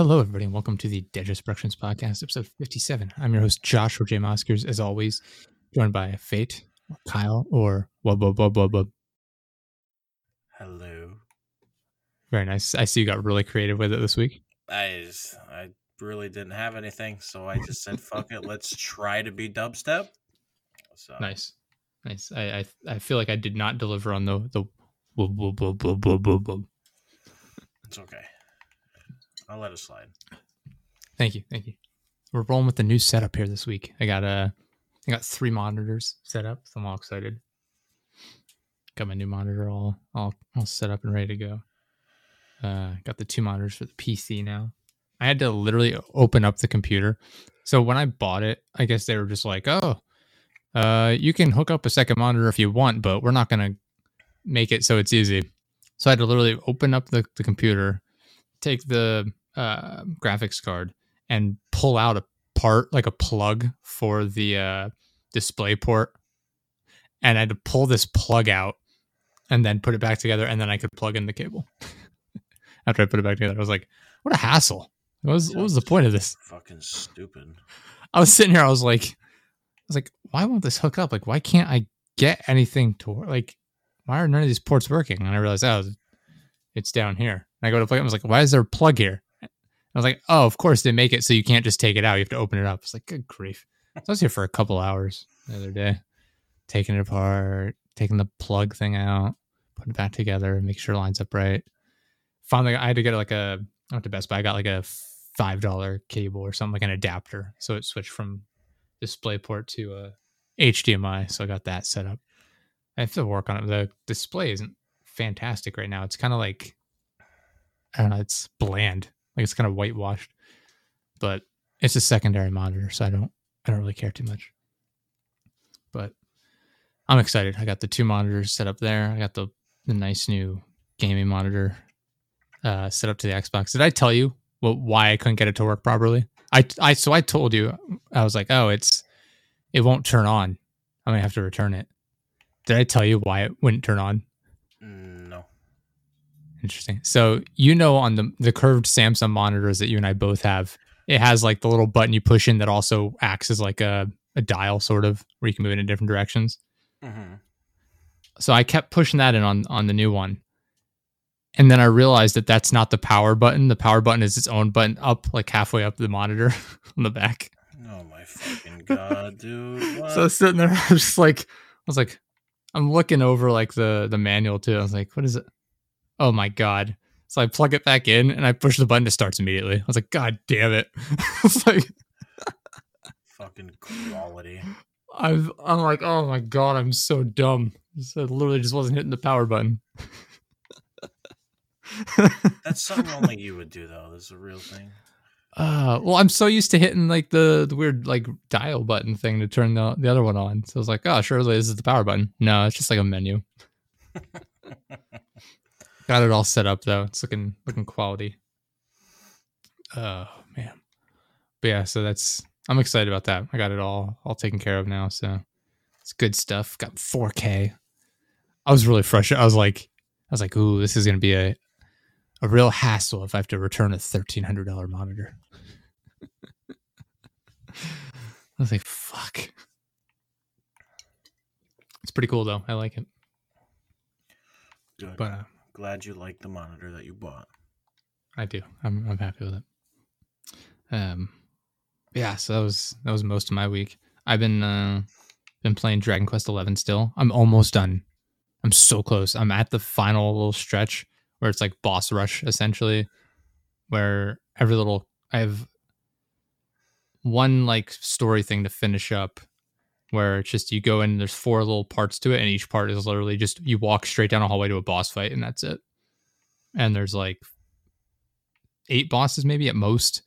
Hello, everybody, and welcome to the Digest Productions Podcast, episode 57. I'm your host, Josh or J. Moskers, as always, joined by Fate, or Kyle, or Wub Wub Wub Wub Wub. Hello. Very nice. I see you got really creative with it this week. I just, I really didn't have anything, so I just said, "Fuck it, let's try to be dubstep." So Nice. Nice. I I, I feel like I did not deliver on the the wub wub wub wub wub wub. it's okay. I'll let it slide. Thank you. Thank you. We're rolling with the new setup here this week. I got uh, I got three monitors set up, so I'm all excited. Got my new monitor all all all set up and ready to go. Uh, got the two monitors for the PC now. I had to literally open up the computer. So when I bought it, I guess they were just like, "Oh, uh, you can hook up a second monitor if you want, but we're not gonna make it so it's easy." So I had to literally open up the, the computer, take the uh, graphics card, and pull out a part like a plug for the uh, display port. And i had to pull this plug out and then put it back together and then i could plug in the cable. After i put it back together i was like what a hassle. What was, what was the point of this? Fucking stupid. i was sitting here i was like i was like why won't this hook up? Like why can't i get anything to work like why are none of these ports working? And i realized oh it's down here. And i go to plug it i was like why is there a plug here I was like, oh, of course they make it so you can't just take it out. You have to open it up. It's like, good grief. So I was here for a couple hours the other day, taking it apart, taking the plug thing out, putting it back together, make sure it lines up right. Finally, I had to get like a, I went to Best Buy, I got like a $5 cable or something, like an adapter. So it switched from DisplayPort to uh, HDMI. So I got that set up. I have to work on it. The display isn't fantastic right now. It's kind of like, I don't know, it's bland like it's kind of whitewashed but it's a secondary monitor so i don't i don't really care too much. But i'm excited. I got the two monitors set up there. I got the the nice new gaming monitor uh set up to the xbox. Did i tell you well, why i couldn't get it to work properly? I i so i told you i was like oh it's it won't turn on. I'm gonna have to return it. Did i tell you why it wouldn't turn on. Interesting. So you know on the the curved Samsung monitors that you and I both have, it has like the little button you push in that also acts as like a, a dial sort of where you can move it in different directions. hmm So I kept pushing that in on on the new one. And then I realized that that's not the power button. The power button is its own button up like halfway up the monitor on the back. Oh my fucking god, dude! What? So sitting there, I was just like, I was like, I'm looking over like the the manual too. I was like, what is it? Oh my god! So I plug it back in and I push the button. It starts immediately. I was like, God damn it! it's like fucking quality. I've, I'm like, oh my god, I'm so dumb. So it literally just wasn't hitting the power button. That's something only you would do, though. This is a real thing. Uh, well, I'm so used to hitting like the, the weird like dial button thing to turn the the other one on. So I was like, oh, surely this is the power button. No, it's just like a menu. Got it all set up though. It's looking looking quality. Oh man, but yeah. So that's I'm excited about that. I got it all all taken care of now. So it's good stuff. Got 4K. I was really frustrated. I was like, I was like, ooh, this is gonna be a a real hassle if I have to return a thirteen hundred dollar monitor. I was like, fuck. It's pretty cool though. I like it. Good. But uh, Glad you like the monitor that you bought. I do. I'm I'm happy with it. Um yeah, so that was that was most of my week. I've been uh been playing Dragon Quest Eleven still. I'm almost done. I'm so close. I'm at the final little stretch where it's like boss rush essentially, where every little I have one like story thing to finish up where it's just you go in there's four little parts to it and each part is literally just you walk straight down a hallway to a boss fight and that's it. And there's like eight bosses maybe at most.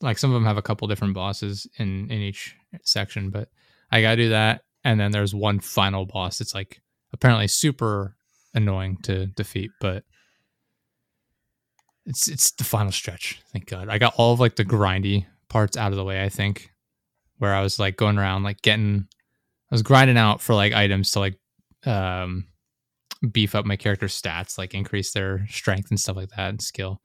Like some of them have a couple different bosses in in each section but i gotta do that. And then there's one final boss it's like apparently super annoying to defeat but it's it's the final stretch thank god. I got all of like the grindy parts out of the way i think where i was like going around like getting i was grinding out for like items to like um beef up my character's stats like increase their strength and stuff like that and skill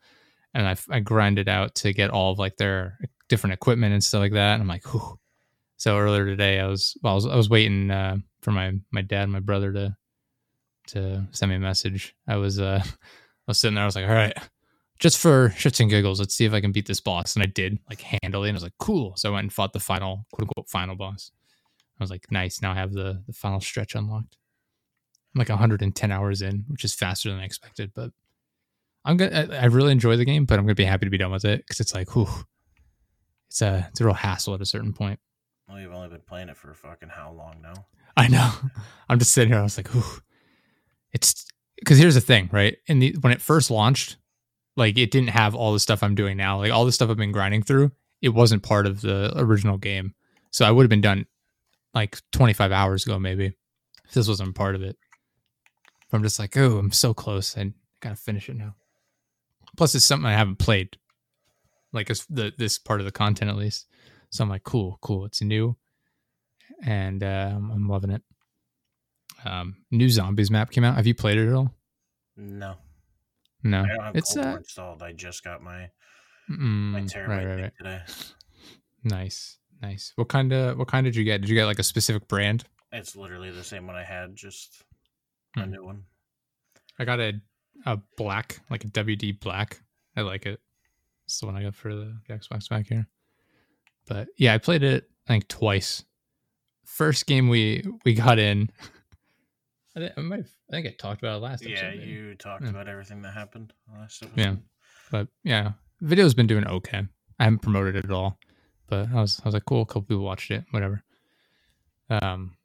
and I, I grinded out to get all of like their different equipment and stuff like that. And I'm like, Whew. so earlier today, I was well, I was, I was waiting uh, for my my dad, and my brother to to send me a message. I was uh, I was sitting there. I was like, all right, just for shits and giggles, let's see if I can beat this boss. And I did, like handily, and I was like, cool. So I went and fought the final quote unquote final boss. I was like, nice. Now I have the the final stretch unlocked. I'm like 110 hours in, which is faster than I expected. But I'm gonna. I really enjoy the game, but I'm gonna be happy to be done with it because it's like, whew, it's a it's a real hassle at a certain point. Well, you've only been playing it for fucking how long now? I know. I'm just sitting here. I was like, whew. It's because here's the thing, right? In the when it first launched, like it didn't have all the stuff I'm doing now. Like all the stuff I've been grinding through, it wasn't part of the original game. So I would have been done like 25 hours ago, maybe, if this wasn't part of it. I'm just like, oh, I'm so close. I gotta finish it now. Plus, it's something I haven't played, like the this part of the content at least. So I'm like, cool, cool. It's new, and uh, I'm loving it. Um, new zombies map came out. Have you played it at all? No, No, I don't have it's uh, installed. I just got my my mm, terabyte right, right, right. today. Nice, nice. What kind of what kind did you get? Did you get like a specific brand? It's literally the same one I had, just a Hmm. new one. I got a a black, like a WD black. I like it. It's the one I got for the, the Xbox back here. But yeah, I played it I think twice. First game we we got in. I, think I, might have, I think I talked about it last Yeah, episode. maybe. you talked Yeah. about everything that happened last episode. Yeah. But yeah, video's been doing okay. I haven't promoted it at all, but I was I was like, cool. A couple people watched it, whatever. Um,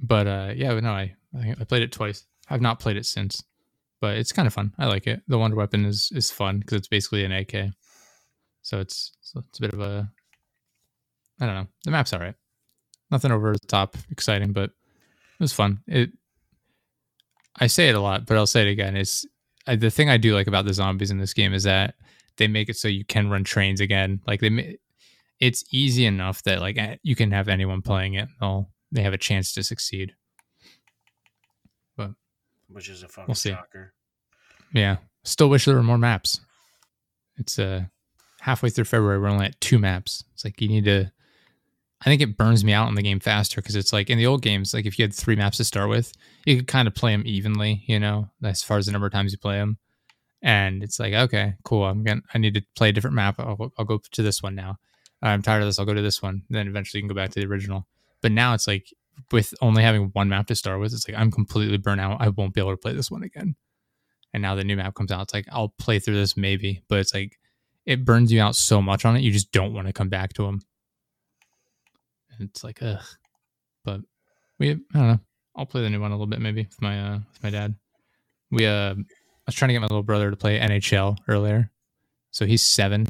but uh, yeah, but no, I I played it twice. I've not played it since, but it's kind of fun. I like it. The wonder weapon is is fun because it's basically an AK, so it's so it's a bit of a I don't know. The map's all right. Nothing over the top exciting, but it was fun. It I say it a lot, but I'll say it again. It's I, the thing I do like about the zombies in this game is that they make it so you can run trains again. Like they, ma- it's easy enough that like you can have anyone playing it. They'll they have a chance to succeed. But which is a fucking We'll see. shocker. Yeah, still wish there were more maps. It's uh halfway through February. We're only at two maps. It's like you need to. I think it burns me out in the game faster because it's like in the old games, like if you had three maps to start with, you could kind of play them evenly, you know, as far as the number of times you play them. And it's like, okay, cool. I'm gonna, I need to play a different map. I'll, I'll go to this one now. I'm tired of this. I'll go to this one. Then eventually you can go back to the original. But now it's like with only having one map to start with, it's like I'm completely burnt out. I won't be able to play this one again. And now the new map comes out. It's like I'll play through this maybe, but it's like it burns you out so much on it, you just don't want to come back to them. It's like, ugh. But we, I don't know. I'll play the new one a little bit maybe with my uh with my dad. We uh, I was trying to get my little brother to play NHL earlier, so he's seven.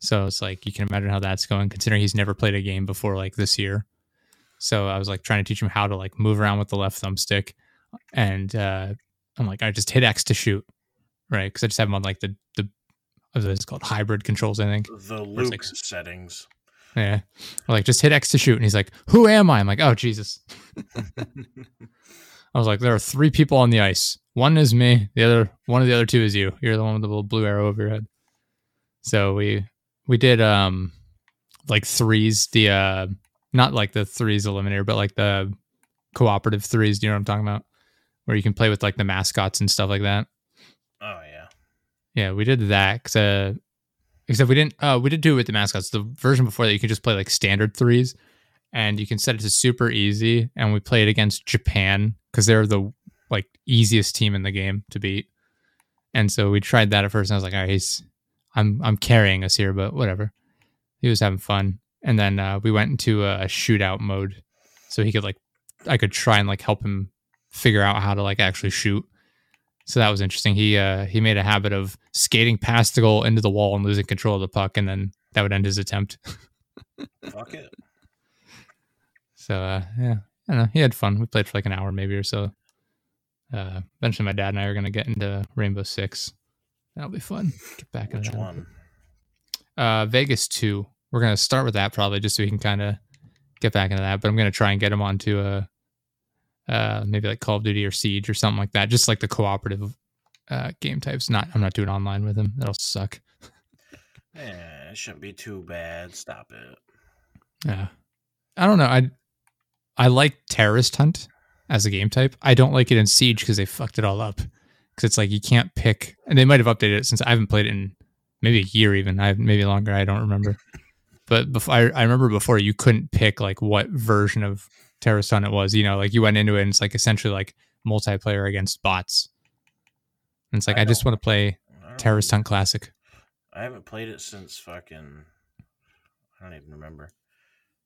So it's like you can imagine how that's going, considering he's never played a game before like this year. So I was like trying to teach him how to like move around with the left thumbstick, and uh, I'm like, I just hit X to shoot, right? Because I just have him on like the the what is it called hybrid controls, I think. The it's Luke like- settings. Yeah. Or like just hit X to shoot. And he's like, Who am I? I'm like, Oh Jesus. I was like, There are three people on the ice. One is me. The other one of the other two is you. You're the one with the little blue arrow over your head. So we we did um like threes, the uh not like the threes eliminator, but like the cooperative threes. Do you know what I'm talking about? Where you can play with like the mascots and stuff like that. oh yeah. Yeah, we did that. 'cause, uh, except we didn't. Uh, we did do it with the mascots. The version before that, you can just play like standard threes, and you can set it to super easy. And we played against Japan because they're the like easiest team in the game to beat. And so we tried that at first, and I was like, "All right, he's, I'm, I'm carrying us here, but whatever." He was having fun, and then uh, we went into a shootout mode, so he could like, I could try and like help him figure out how to like actually shoot. So that was interesting. He uh, he made a habit of skating past the goal into the wall and losing control of the puck, and then that would end his attempt. Fuck it. So uh, yeah, I don't know. He had fun. We played for like an hour maybe or so. Uh, eventually, my dad and I are gonna get into Rainbow Six. That'll be fun. Get back into Which that. one? Uh, Vegas two. We're gonna start with that probably just so we can kind of get back into that. But I'm gonna try and get him onto a uh maybe like Call of Duty or Siege or something like that. Just like the cooperative uh, game types. Not I'm not doing online with him. That'll suck. Eh, it shouldn't be too bad. Stop it. Yeah. I don't know. I I like Terrorist Hunt as a game type. I don't like it in Siege because they fucked it all up. Because it's like you can't pick, and they might have updated it since I haven't played it in maybe a year, even I maybe longer. I don't remember. But before I, I remember before you couldn't pick like what version of Terrorist Hunt it was. You know, like you went into it and it's like essentially like multiplayer against bots. And it's like I, I just want to play Terrorist. Hunt Classic. I haven't played it since fucking. I don't even remember.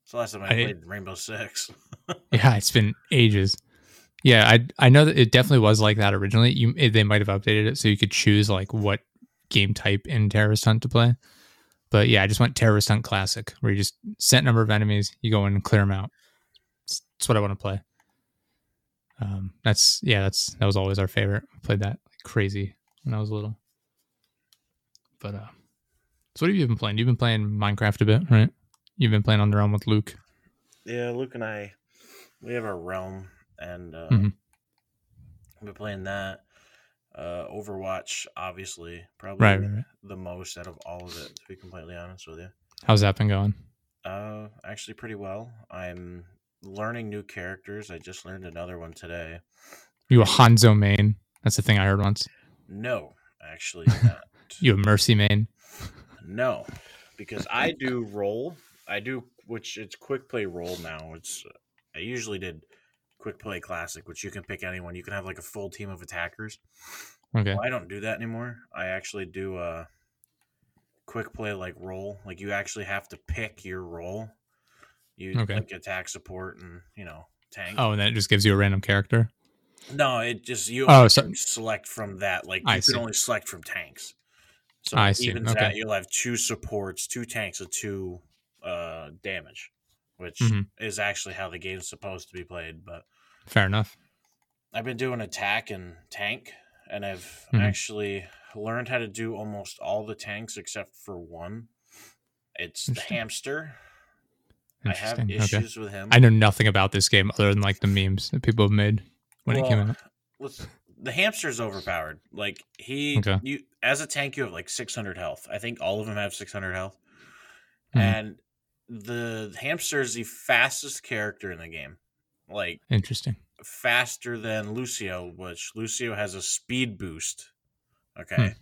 It's the last time I, I- played Rainbow Six. Yeah, it's been ages. Yeah, I I know that it definitely was like that originally. You it, they might have updated it so you could choose like what game type in Terrorist Hunt to play. But yeah, I just went Terrorist Hunt Classic, where you just set number of enemies, you go in and clear them out. That's, what I want to play. Um, that's yeah, that's that was always our favorite. I played that like crazy when I was little. But uh, so what have you been playing? You've been playing Minecraft a bit, right? You've been playing on the realm with Luke. yeah, Luke and I, we have our realm, and uh, Mhm. we've been playing that. Uh, Overwatch, obviously, probably Right, right, right. the most out of all of it. To be completely honest with you, How's that been going? uh, actually pretty well. I'm learning new characters. I just learned another one today. You a Hanzo main? That's the thing I heard once. No, actually not. You a Mercy main? No, because I do role. I do, which it's quick play role now. It's I usually did quick play classic, which you can pick anyone. You can have like a full team of attackers. Okay. Well, I don't do that anymore. I actually do a quick play like role. Like you actually have to pick your role. You Okay. like attack, support, and you know tank. Oh, and then it just gives you a random character. No, it just you Oh, so- select from that. Like I you see. can only select from tanks. So I evens okay. out. You'll have two supports, two tanks, and two uh, damage, which Mhm. is actually how the game's supposed to be played. But Fair enough. I've been doing attack and tank, and I've Mhm. actually learned how to do almost all the tanks except for one. It's the hamster. I have Interesting. Okay. issues with him. I know nothing about this game other than like the memes that people have made when it came out. Let's, the hamster's overpowered. Like he, Okay. you as a tank, you have like 600 health. I think all of them have 600 health. Mhm. And the hamster is the fastest character in the game. Like Interesting. faster than Lucio, which Lucio has a speed boost. Okay.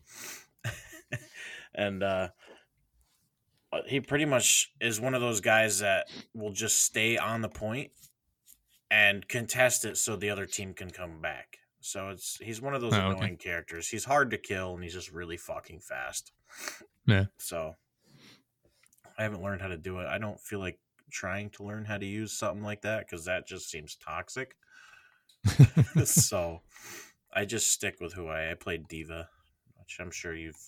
and uh Uh, he pretty much is one of those guys that will just stay on the point and contest it so the other team can come back. So it's he's one of those Oh, okay. annoying characters. He's hard to kill and he's just really fucking fast. Yeah. So I haven't learned how to do it. I don't feel like trying to learn how to use something like that because that just seems toxic. so I just stick with who I, I played D.Va, which I'm sure you've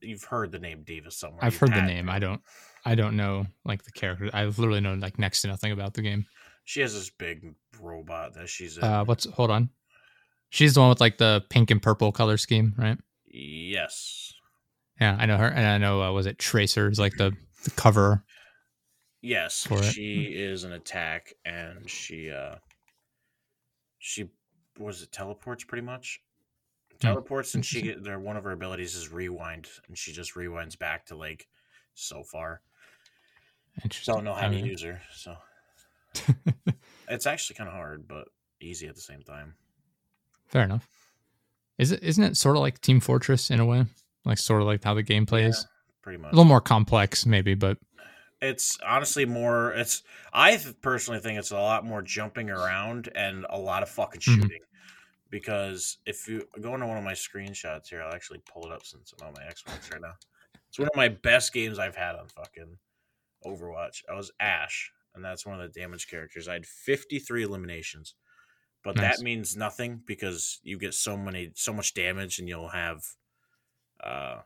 you've heard the name D.Va somewhere. I've You've heard the name. I don't. I don't know like the character. I literally know like next to nothing about the game. She has this big robot that she's in. Uh, what's? Hold on. She's the one with like the pink and purple color scheme, right? yes, Yeah, I know her, and I know uh, was it Tracer is like the the cover. yes, For it. she is an attack, and she uh she was it teleports pretty much. Hmm. Teleports, and she there. One of her abilities is rewind, and she just rewinds back to like so far. Interesting. Don't know how to use her, so it's actually kind of hard, but easy at the same time. Fair enough. Is it? Isn't it sort of like Team Fortress in a way? Like sort of like how the game plays. Pretty much. A little more complex, maybe, but it's honestly more it's i personally think it's a lot more jumping around and a lot of fucking Mhm. shooting because if you go into one of my screenshots here i'll actually pull it up since i'm on my xbox right now it's one of my best games i've had on fucking overwatch i was ashe and that's one of the damage characters i had 53 eliminations but Nice. that means nothing because you get so many so much damage and you'll have uh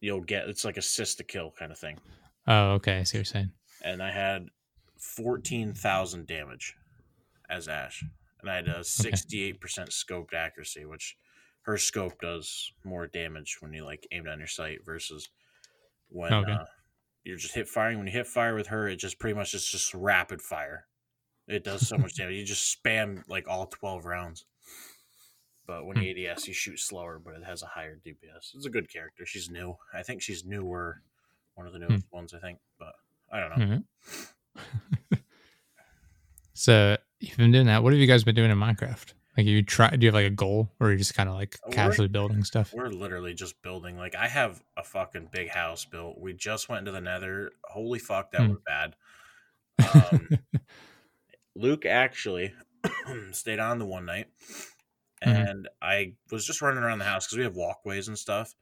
you'll get it's like assist to kill kind of thing oh, okay. I see what you're saying. and I had fourteen thousand damage as Ashe, and I had a sixty-eight percent scoped accuracy, which her scope does more damage when you like aim down your sight versus when Okay. uh, you're just hip firing. When you hit fire with her, it just pretty much is just rapid fire. It does so much damage. You just spam like all twelve rounds. but when hmm. you ADS, you shoot slower, but it has a higher DPS. It's a good character. She's new. I think she's newer, one of the hmm. newest ones. I think, but I don't know. Mm-hmm. Alright. so you've been doing that. What have you guys been doing in Minecraft? Like you try do you have like a goal or are you just kind of like We're- casually building stuff? We're literally just building. Like I have a fucking big house built. We just went into the Nether. Holy fuck, that Hmm. was bad. Um, Luke actually stayed on the one night, Mhm. and I was just running around the house because we have walkways and stuff.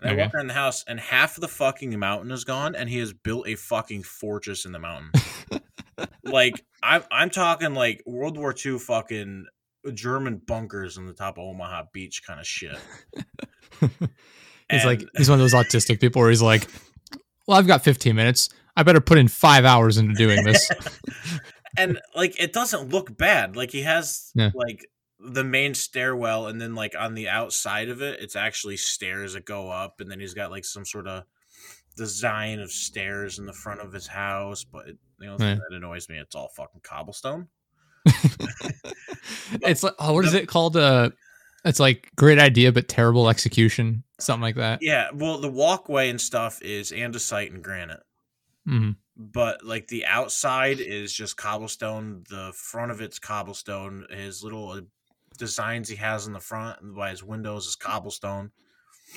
And I walk around the house, and half of the fucking mountain is gone, and he has built a fucking fortress in the mountain. like I'm, I'm talking like World War II fucking German bunkers on the top of Omaha Beach kind of shit. He's like he's one of those autistic people where he's like, Well, I've got 15 minutes. I better put in five hours into doing this. and like it doesn't look bad. Like he has Yeah. like the main stairwell, and then like on the outside of it, it's actually stairs that go up, and then he's got like some sort of design of stairs in the front of his house. But it, you know thing Yeah. that annoys me, it's all fucking cobblestone. it's like oh, what is it called? Uh it's like great idea but terrible execution, something like that. Yeah, well, the walkway and stuff is andesite and granite. hmm but like the outside is just cobblestone. The front of it's cobblestone. His little uh, designs he has in the front by his windows is cobblestone.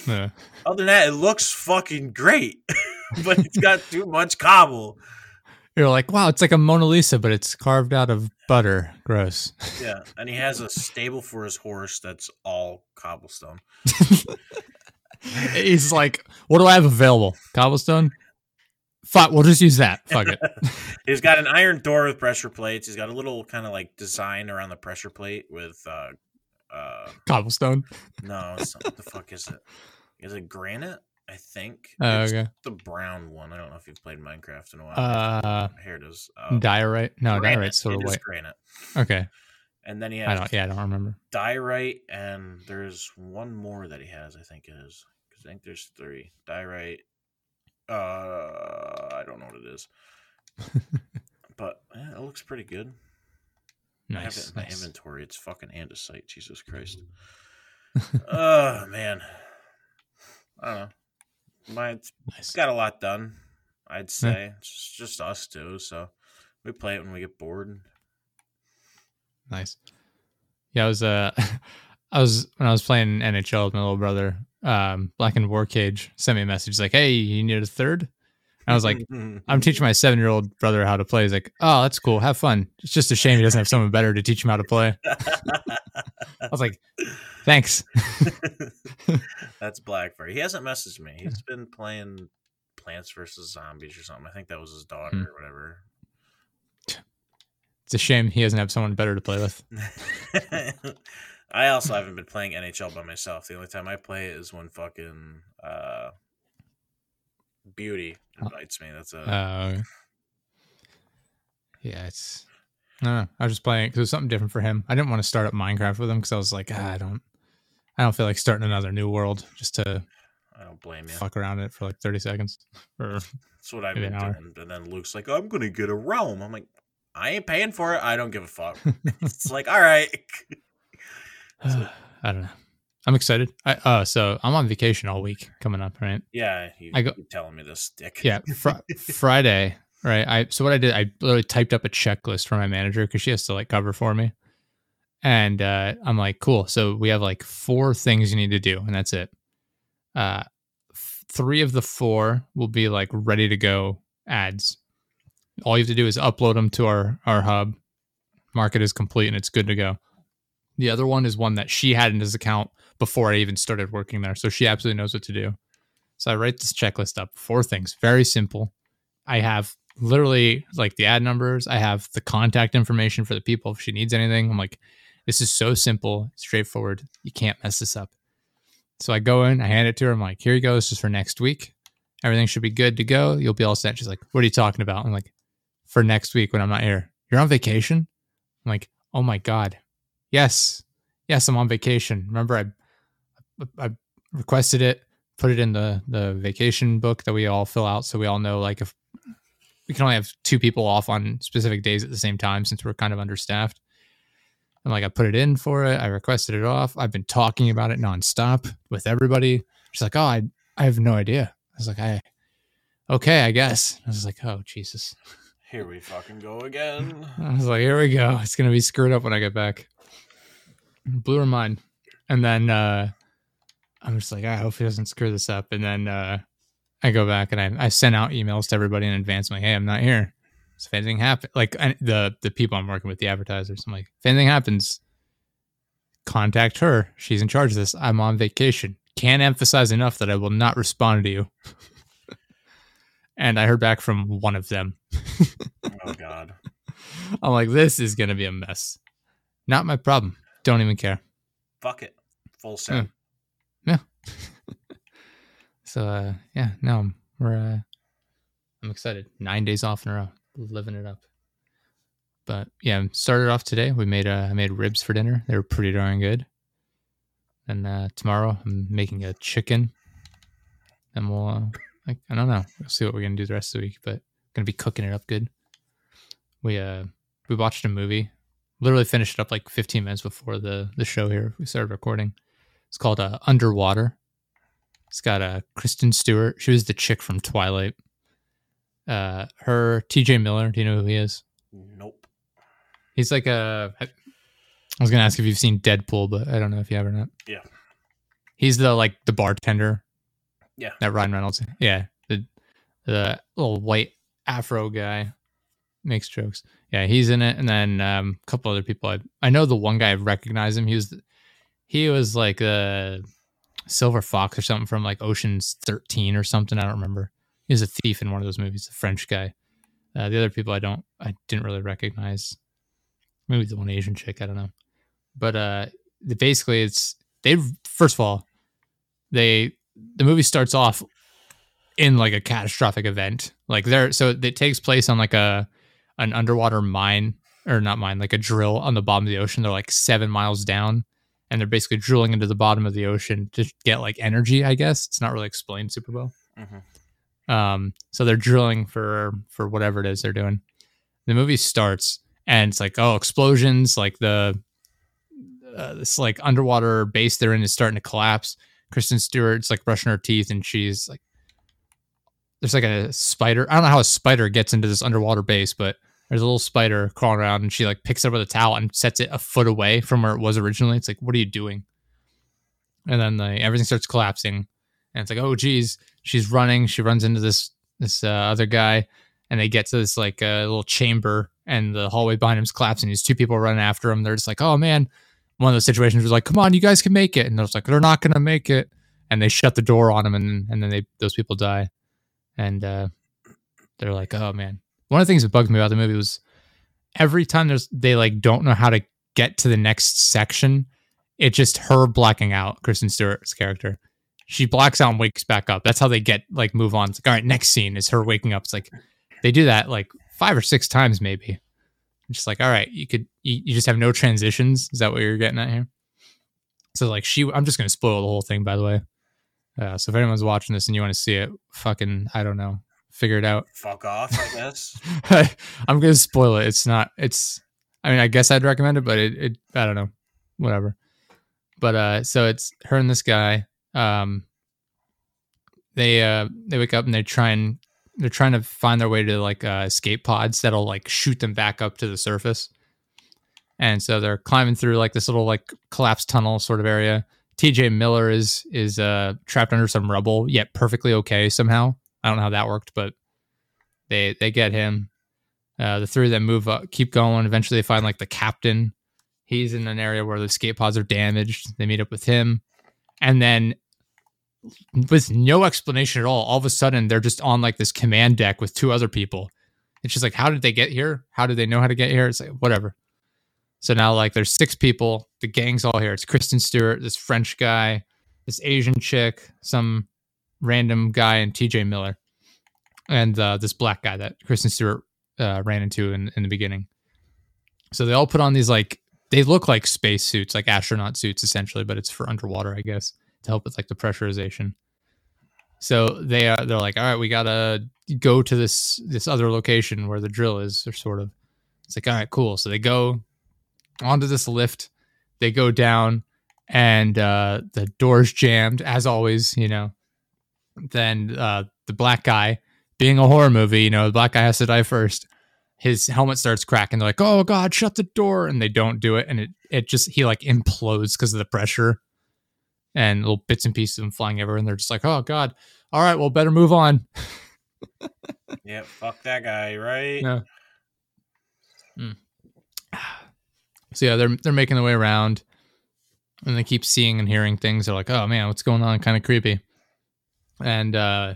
Yeah. Other than that, it looks fucking great, but it's got too much cobble. You're like, wow, it's like a Mona Lisa, but it's carved out of butter. Gross. Yeah, and he has a stable for his horse that's all cobblestone. He's like, what do I have available? Cobblestone? Fuck, we'll just use that. Fuck it. He's got an iron door with pressure plates. He's got a little kind of like design around the pressure plate with uh uh Cobblestone. no, it's not, what the fuck is it? Is it granite? I think. Oh, It's okay. the brown one. I don't know if you've played Minecraft in a while. Uh, Here it is. Uh, diorite. No, granite. diorite's sort of It is white. granite. Okay. And then he has. I don't. Yeah, I don't remember. diorite, and there's one more that he has. I think it is because I think there's three diorite. Uh, I don't know what it is, but yeah, it looks pretty good. I have it Nice. in my nice. inventory. It's fucking andesite. Jesus Christ. oh man, I don't know. My it's nice. got a lot done. I'd say it's just us two, so we play it when we get bored. Nice. Yeah, I was uh I was when I was playing NHL with my little brother, um, Black and War Cage sent me a message like, Hey, you need a third? I was like, I'm teaching my seven year old brother how to play. He's like, Oh, that's cool. Have fun. It's just a shame he doesn't have someone better to teach him how to play. I was like, Thanks. That's Blackfire. He hasn't messaged me. He's been playing Plants vs Zombies or something. I think that was his daughter Hmm. or whatever. It's a shame he doesn't have someone better to play with. I also haven't been playing NHL by myself. The only time I play is when fucking uh, Beauty invites me. That's a Uh, yeah, it's. I don't know. I was just playing because it was something different for him. I didn't want to start up Minecraft with him because I was like, ah, I don't, I don't feel like starting another new world just to I don't blame you. fuck around it for like thirty seconds. Or That's what I've been doing. And then Luke's like, I'm gonna get a realm. I'm like, I ain't paying for it. I don't give a fuck. it's like, all right. I don't know. I'm excited. I uh, so I'm on vacation all week coming up, right? Yeah, you, I go- telling me this dick. Yeah, fr- Friday, right? I so what I did, I literally typed up a checklist for my manager because she has to like cover for me, and uh, I'm like, cool. So we have like four things you need to do, and that's it. Uh, f- three of the four will be like ready to go ads. All you have to do is upload them to our our hub. Market is complete and it's good to go. The other one is one that she had in his account before I even started working there, so she absolutely knows what to do. So I write this checklist up, four things, very simple. I have literally like the ad numbers, I have the contact information for the people if she needs anything. I'm like, this is so simple, straightforward. You can't mess this up. So I go in, I hand it to her. I'm like, here you go. This is for next week. Everything should be good to go. You'll be all set. She's like, what are you talking about? I'm like, for next week when I'm not here. You're on vacation? I'm like, oh my God. Yes. Yes, I'm on vacation. Remember, I I requested it, put it in the the vacation book that we all fill out so we all know like if we can only have two people off on specific days at the same time since we're kind of understaffed. And like I put it in for it. I requested it off. I've been talking about it nonstop with everybody. She's like, oh, I I have no idea. I was like, I okay, I guess. I was like, oh Jesus. Here we fucking go again. I was like, here we go. It's gonna be screwed up when I get back. Blew her mind. And then uh I'm just like, I hope he doesn't screw this up. And then uh I go back and I, I sent out emails to everybody in advance. I'm like, hey, I'm not here. So if anything happens, like I, the the people I'm working with, the advertisers, I'm like, if anything happens, contact her. She's in charge of this. I'm on vacation. Can't emphasize enough that I will not respond to you. and I heard back from one of them. oh God. I'm like, this is gonna be a mess. Not my problem. Don't even care. Fuck it. Full set. Yeah. so uh yeah, no, we're uh I'm excited. Nine days off in a row. Living it up. But yeah, started off today. We made uh I made ribs for dinner. They were pretty darn good. And uh tomorrow I'm making a chicken. And we'll uh, like I don't know. We'll see what we're gonna do the rest of the week, but gonna be cooking it up good. We uh we watched a movie. Literally finished it up like 15 minutes before the the show here. We started recording. It's called uh, Underwater. It's got uh, Kristen Stewart. She was the chick from Twilight. Uh, her T.J. Miller. Do you know who he is? Nope. He's like a. I was gonna ask if you've seen Deadpool, but I don't know if you have or not. Yeah. He's the like the bartender. Yeah. That Ryan Reynolds. Yeah. The the little white Afro guy makes jokes. Yeah, he's in it, and then um, a couple other people. I I know the one guy I recognize him. He was he was like a silver fox or something from like Ocean's Thirteen or something. I don't remember. He was a thief in one of those movies. A French guy. Uh, the other people I don't I didn't really recognize. Maybe the one Asian chick. I don't know. But uh, the, basically it's they first of all they the movie starts off in like a catastrophic event. Like there, so it takes place on like a an underwater mine or not mine, like a drill on the bottom of the ocean. They're like seven miles down, and they're basically drilling into the bottom of the ocean to get like energy. I guess it's not really explained super well. Mm-hmm. Um, so they're drilling for for whatever it is they're doing. The movie starts, and it's like oh explosions, like the uh, this like underwater base they're in is starting to collapse. Kristen Stewart's like brushing her teeth, and she's like, "There's like a spider. I don't know how a spider gets into this underwater base, but there's a little spider crawling around, and she like picks up with a towel and sets it a foot away from where it was originally. It's like, what are you doing? And then like, everything starts collapsing, and it's like, oh geez, she's running. She runs into this this uh, other guy, and they get to this like uh, little chamber, and the hallway behind him's collapsing. These two people running after him. They're just like, oh man. One of those situations was like, come on, you guys can make it, and they're like, they're not gonna make it, and they shut the door on them, and and then they those people die, and uh, they're like, oh man. One of the things that bugs me about the movie was every time there's they like don't know how to get to the next section, it's just her blacking out Kristen Stewart's character. She blacks out and wakes back up. That's how they get like move on. It's like, all right, next scene is her waking up. It's like they do that like five or six times maybe. It's just like, all right, you could you, you just have no transitions. Is that what you're getting at here? So like she I'm just gonna spoil the whole thing by the way. Uh, so if anyone's watching this and you want to see it, fucking I don't know, figure it out. Fuck off, I guess. I'm gonna spoil it. It's not. It's. I mean, I guess I'd recommend it, but it. it I don't know. Whatever. But uh, so it's her and this guy. Um. They uh they wake up and they try and they're trying to find their way to like uh, escape pods that'll like shoot them back up to the surface. And so they're climbing through like this little like collapsed tunnel sort of area. TJ Miller is is uh trapped under some rubble, yet perfectly okay somehow. I don't know how that worked, but they they get him. Uh, the three of them move up, keep going. Eventually, they find like the captain. He's in an area where the escape pods are damaged. They meet up with him, and then with no explanation at all, all of a sudden they're just on like this command deck with two other people. It's just like, how did they get here? How did they know how to get here? It's like whatever. So now like there's six people. The gang's all here. It's Kristen Stewart, this French guy, this Asian chick, some random guy, and T.J. Miller, and uh, this black guy that Kristen Stewart uh, ran into in, in the beginning. So they all put on these like they look like space suits, like astronaut suits essentially, but it's for underwater, I guess, to help with like the pressurization. So they are they're like, all right, we gotta go to this this other location where the drill is, or sort of. It's like, all right, cool. So they go, onto this lift. They go down, and uh, the door's jammed as always. You know, then uh, the black guy, being a horror movie, you know, the black guy has to die first. His helmet starts cracking. They're like, "Oh God, shut the door!" And they don't do it, and it it just he like implodes because of the pressure, and little bits and pieces of him flying everywhere. And they're just like, "Oh God, all right, well, better move on." Yeah, fuck that guy, right? Yeah. Mm. So yeah, they're they're making their way around, and they keep seeing and hearing things. They're like, "Oh man, what's going on?" Kind of creepy. And uh,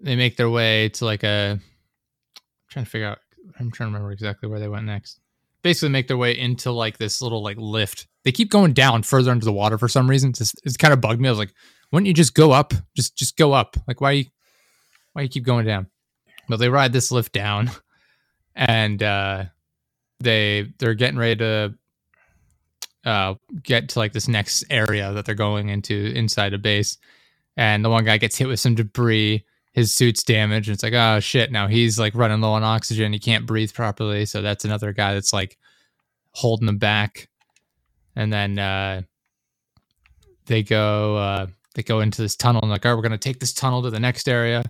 they make their way to like a. I'm trying to figure out. I'm trying to remember exactly where they went next. Basically, make their way into like this little like lift. They keep going down further into the water for some reason. It's, it's kind of bugged me. I was like, "Wouldn't you just go up? Just just go up? Like why you why you keep going down?" But they ride this lift down, and uh, they they're getting ready to uh, get to like this next area that they're going into inside a base. And the one guy gets hit with some debris. His suit's damaged. And it's like, oh shit. Now he's like running low on oxygen. He can't breathe properly. So that's another guy that's like holding him back. And then uh, they go uh, they go into this tunnel and like, all right, we're gonna take this tunnel to the next area.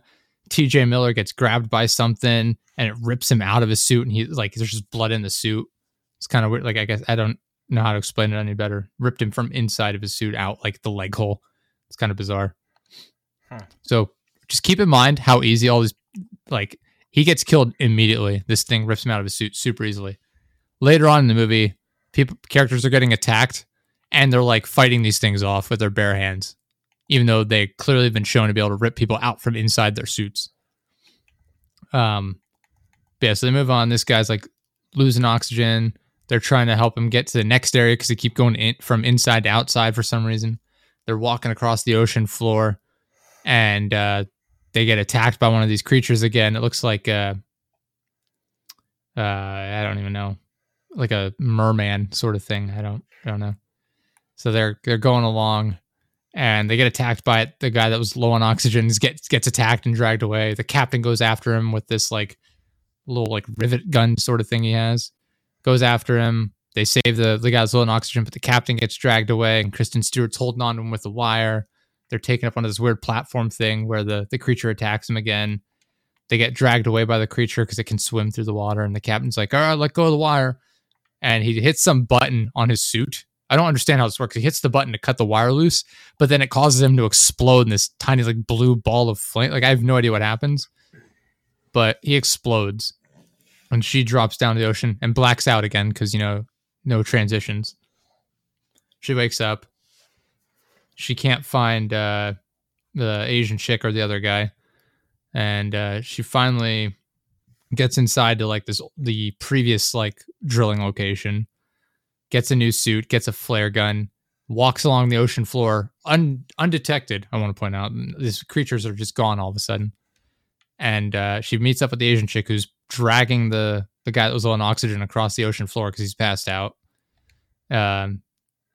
TJ Miller gets grabbed by something and it rips him out of his suit and he like there's just blood in the suit. It's kind of weird. Like I guess I don't know how to explain it any better. Ripped him from inside of his suit out like the leg hole. It's kind of bizarre. Huh. So just keep in mind how easy all these like he gets killed immediately. This thing rips him out of his suit super easily. Later on in the movie, people characters are getting attacked and they're like fighting these things off with their bare hands even though they clearly have been shown to be able to rip people out from inside their suits. Um, yeah, so they move on. This guy's like losing oxygen. They're trying to help him get to the next area because they keep going in, from inside to outside for some reason. They're walking across the ocean floor, and uh, they get attacked by one of these creatures again. It looks like uh, uh, I don't even know, like a merman sort of thing. I don't, I don't know. So they're they're going along and they get attacked by it. The guy that was low on oxygen gets gets attacked and dragged away. The captain goes after him with this like little like rivet gun sort of thing he has. Goes after him. They save the the guy's low on oxygen, but the captain gets dragged away, and Kristen Stewart's holding on to him with a wire. They're taken up onto this weird platform thing where the the creature attacks them again. They get dragged away by the creature because it can swim through the water, and the captain's like, "All right, let go of the wire," and he hits some button on his suit I don't understand how this works. He hits the button to cut the wire loose, but then it causes him to explode in this tiny like blue ball of flame. Like I have no idea what happens, but he explodes, and she drops down to the ocean and blacks out again because you know no transitions. She wakes up. She can't find uh, the Asian chick or the other guy, and uh, she finally gets inside to like this the previous like drilling location gets a new suit, gets a flare gun, walks along the ocean floor un- undetected. I want to point out these creatures are just gone all of a sudden, and uh, she meets up with the Asian chick who's dragging the the guy that was on oxygen across the ocean floor because he's passed out. Um,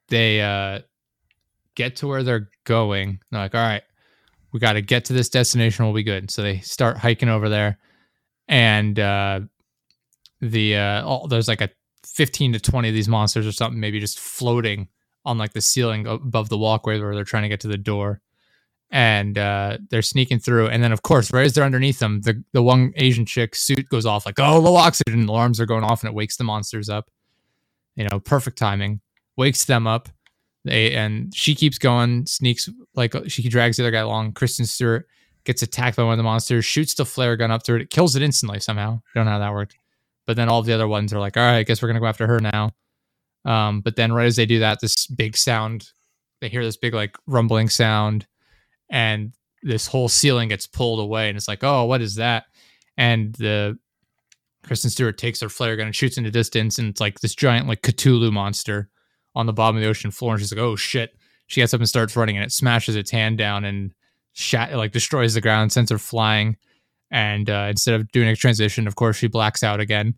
they uh, get to where they're going. They're like, all right, we got to get to this destination. We'll be good. So they start hiking over there, and uh, the uh, there's like a 15 to 20 of these monsters or something, maybe just floating on like the ceiling above the walkway where they're trying to get to the door. And uh, they're sneaking through. And then, of course, right as they're underneath them, the, the one Asian chick suit goes off like, oh, low oxygen. Alarms are going off and it wakes the monsters up. You know, perfect timing. Wakes them up. They and she keeps going, sneaks like she drags the other guy along. Kristen Stewart gets attacked by one of the monsters, shoots the flare gun up through it, kills it instantly somehow. Don't know how that worked. But then all the other ones are like, all right, I guess we're gonna go after her now. Um, but then right as they do that, this big sound, they hear this big like rumbling sound, and this whole ceiling gets pulled away, and it's like, oh, what is that? And the Kristen Stewart takes her flare gun and shoots into distance, and it's like this giant like Cthulhu monster on the bottom of the ocean floor, and she's like, oh shit. She gets up and starts running, and it smashes its hand down and shat like destroys the ground, sends her flying. And uh, instead of doing a transition, of course, she blacks out again,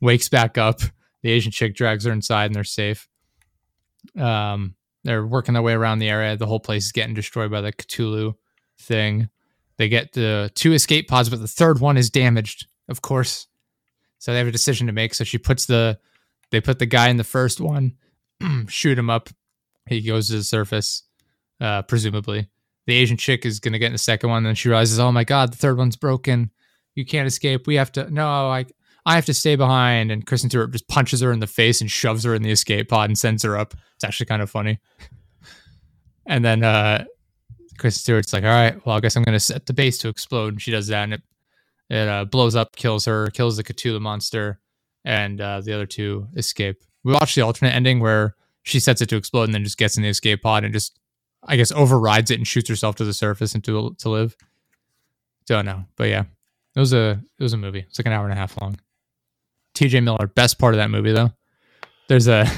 wakes back up. The Asian chick drags her inside, and they're safe. Um, they're working their way around the area. The whole place is getting destroyed by the Cthulhu thing. They get the two escape pods, but the third one is damaged, of course. So they have a decision to make. So she puts the they put the guy in the first one, shoot him up. He goes to the surface, uh, presumably. The Asian chick is gonna get in the second one, then she realizes, oh my god, the third one's broken. You can't escape. We have to. No, I I have to stay behind. And Kristen Stewart just punches her in the face and shoves her in the escape pod and sends her up. It's actually kind of funny. And then uh, Kristen Stewart's like, all right, well, I guess I'm going to set the base to explode. And she does that and it, it uh, blows up, kills her, kills the Cthulhu monster, and uh, the other two escape. We watched the alternate ending where she sets it to explode and then just gets in the escape pod and just, I guess, overrides it and shoots herself to the surface and to, to live. Don't know. But yeah, it was a it was a movie. It's like an hour and a half long. TJ Miller, best part of that movie though. There's a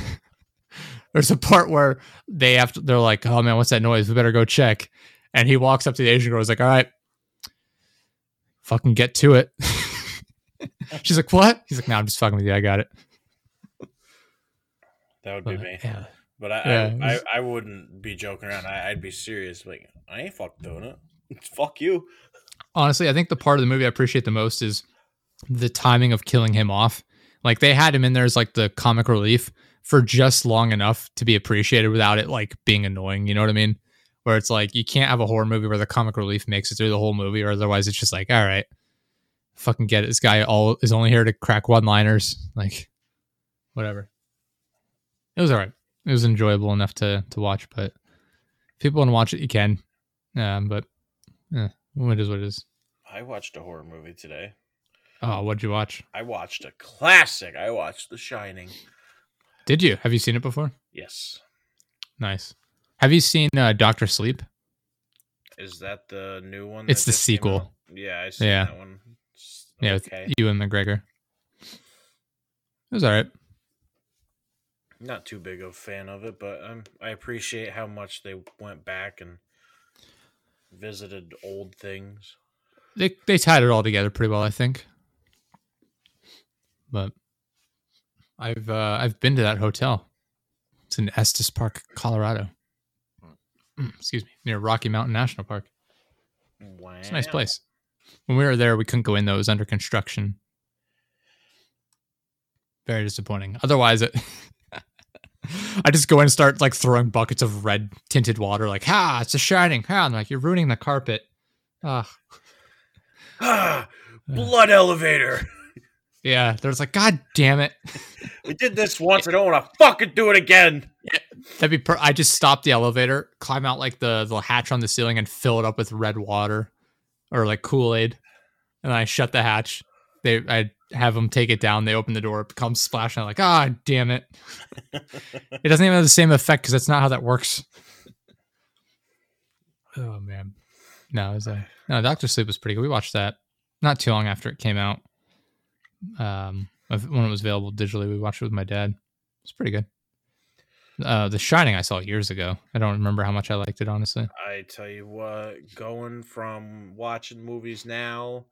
there's a part where they have to, they're like, oh man, what's that noise? We better go check. And he walks up to the Asian girl. He's like, all right, fucking get to it. She's like, what? He's like, no, I'm just fucking with you. I got it. That would be But, me. yeah. But I, Yeah, I, was- I, I wouldn't be joking around. I, I'd be serious. Like, I ain't fucking doing it. Fuck you. honestly, I think the part of the movie I appreciate the most is the timing of killing him off. Like they had him in there as like the comic relief for just long enough to be appreciated without it like being annoying. You know what I mean? Where it's like you can't have a horror movie where the comic relief makes it through the whole movie, or otherwise it's just like, all right, fucking get it. This guy all is only here to crack one liners. Like, whatever. It was all right. It was enjoyable enough to to watch, but if people want to watch it, you can. Um, but eh, it is what it is. I watched a horror movie today. Oh, what'd you watch? I watched a classic. I watched The Shining. Did you? Have you seen it before? Yes. Nice. Have you seen uh, Doctor Sleep? Is that the new one? It's the sequel. Yeah, I seen Yeah. that one. It's Yeah, okay. with Ewan McGregor. It was all right. Not too big of a fan of it, but um, I appreciate how much they went back and visited old things. They they tied it all together pretty well, I think. But I've uh, I've been to that hotel. It's in Estes Park, Colorado. Mm, Excuse me, near Rocky Mountain National Park. Wow. It's a nice place. When we were there, we couldn't go in though; it was under construction. Very disappointing. Otherwise, it. I just go in and start like throwing buckets of red tinted water, like, ha, it's a shining. Ha, I'm like, you're ruining the carpet. Ah, Ah, blood elevator. yeah. There's like, God damn it. We did this once. I don't want to fucking do it again. That'd be. Per- I just stop the elevator, climb out like the the hatch on the ceiling, and fill it up with red water, or like Kool Aid, and I shut the hatch. They, I have them take it down. They open the door, it becomes splashing. I'm like, ah, damn it! it doesn't even have the same effect because that's not how that works. Oh man, no, it was a no. Doctor Sleep was pretty good. We watched that not too long after it came out. Um, when it was available digitally, we watched it with my dad. It's pretty good. Uh, The Shining I saw years ago. I don't remember how much I liked it honestly. I tell you what, going from watching movies now,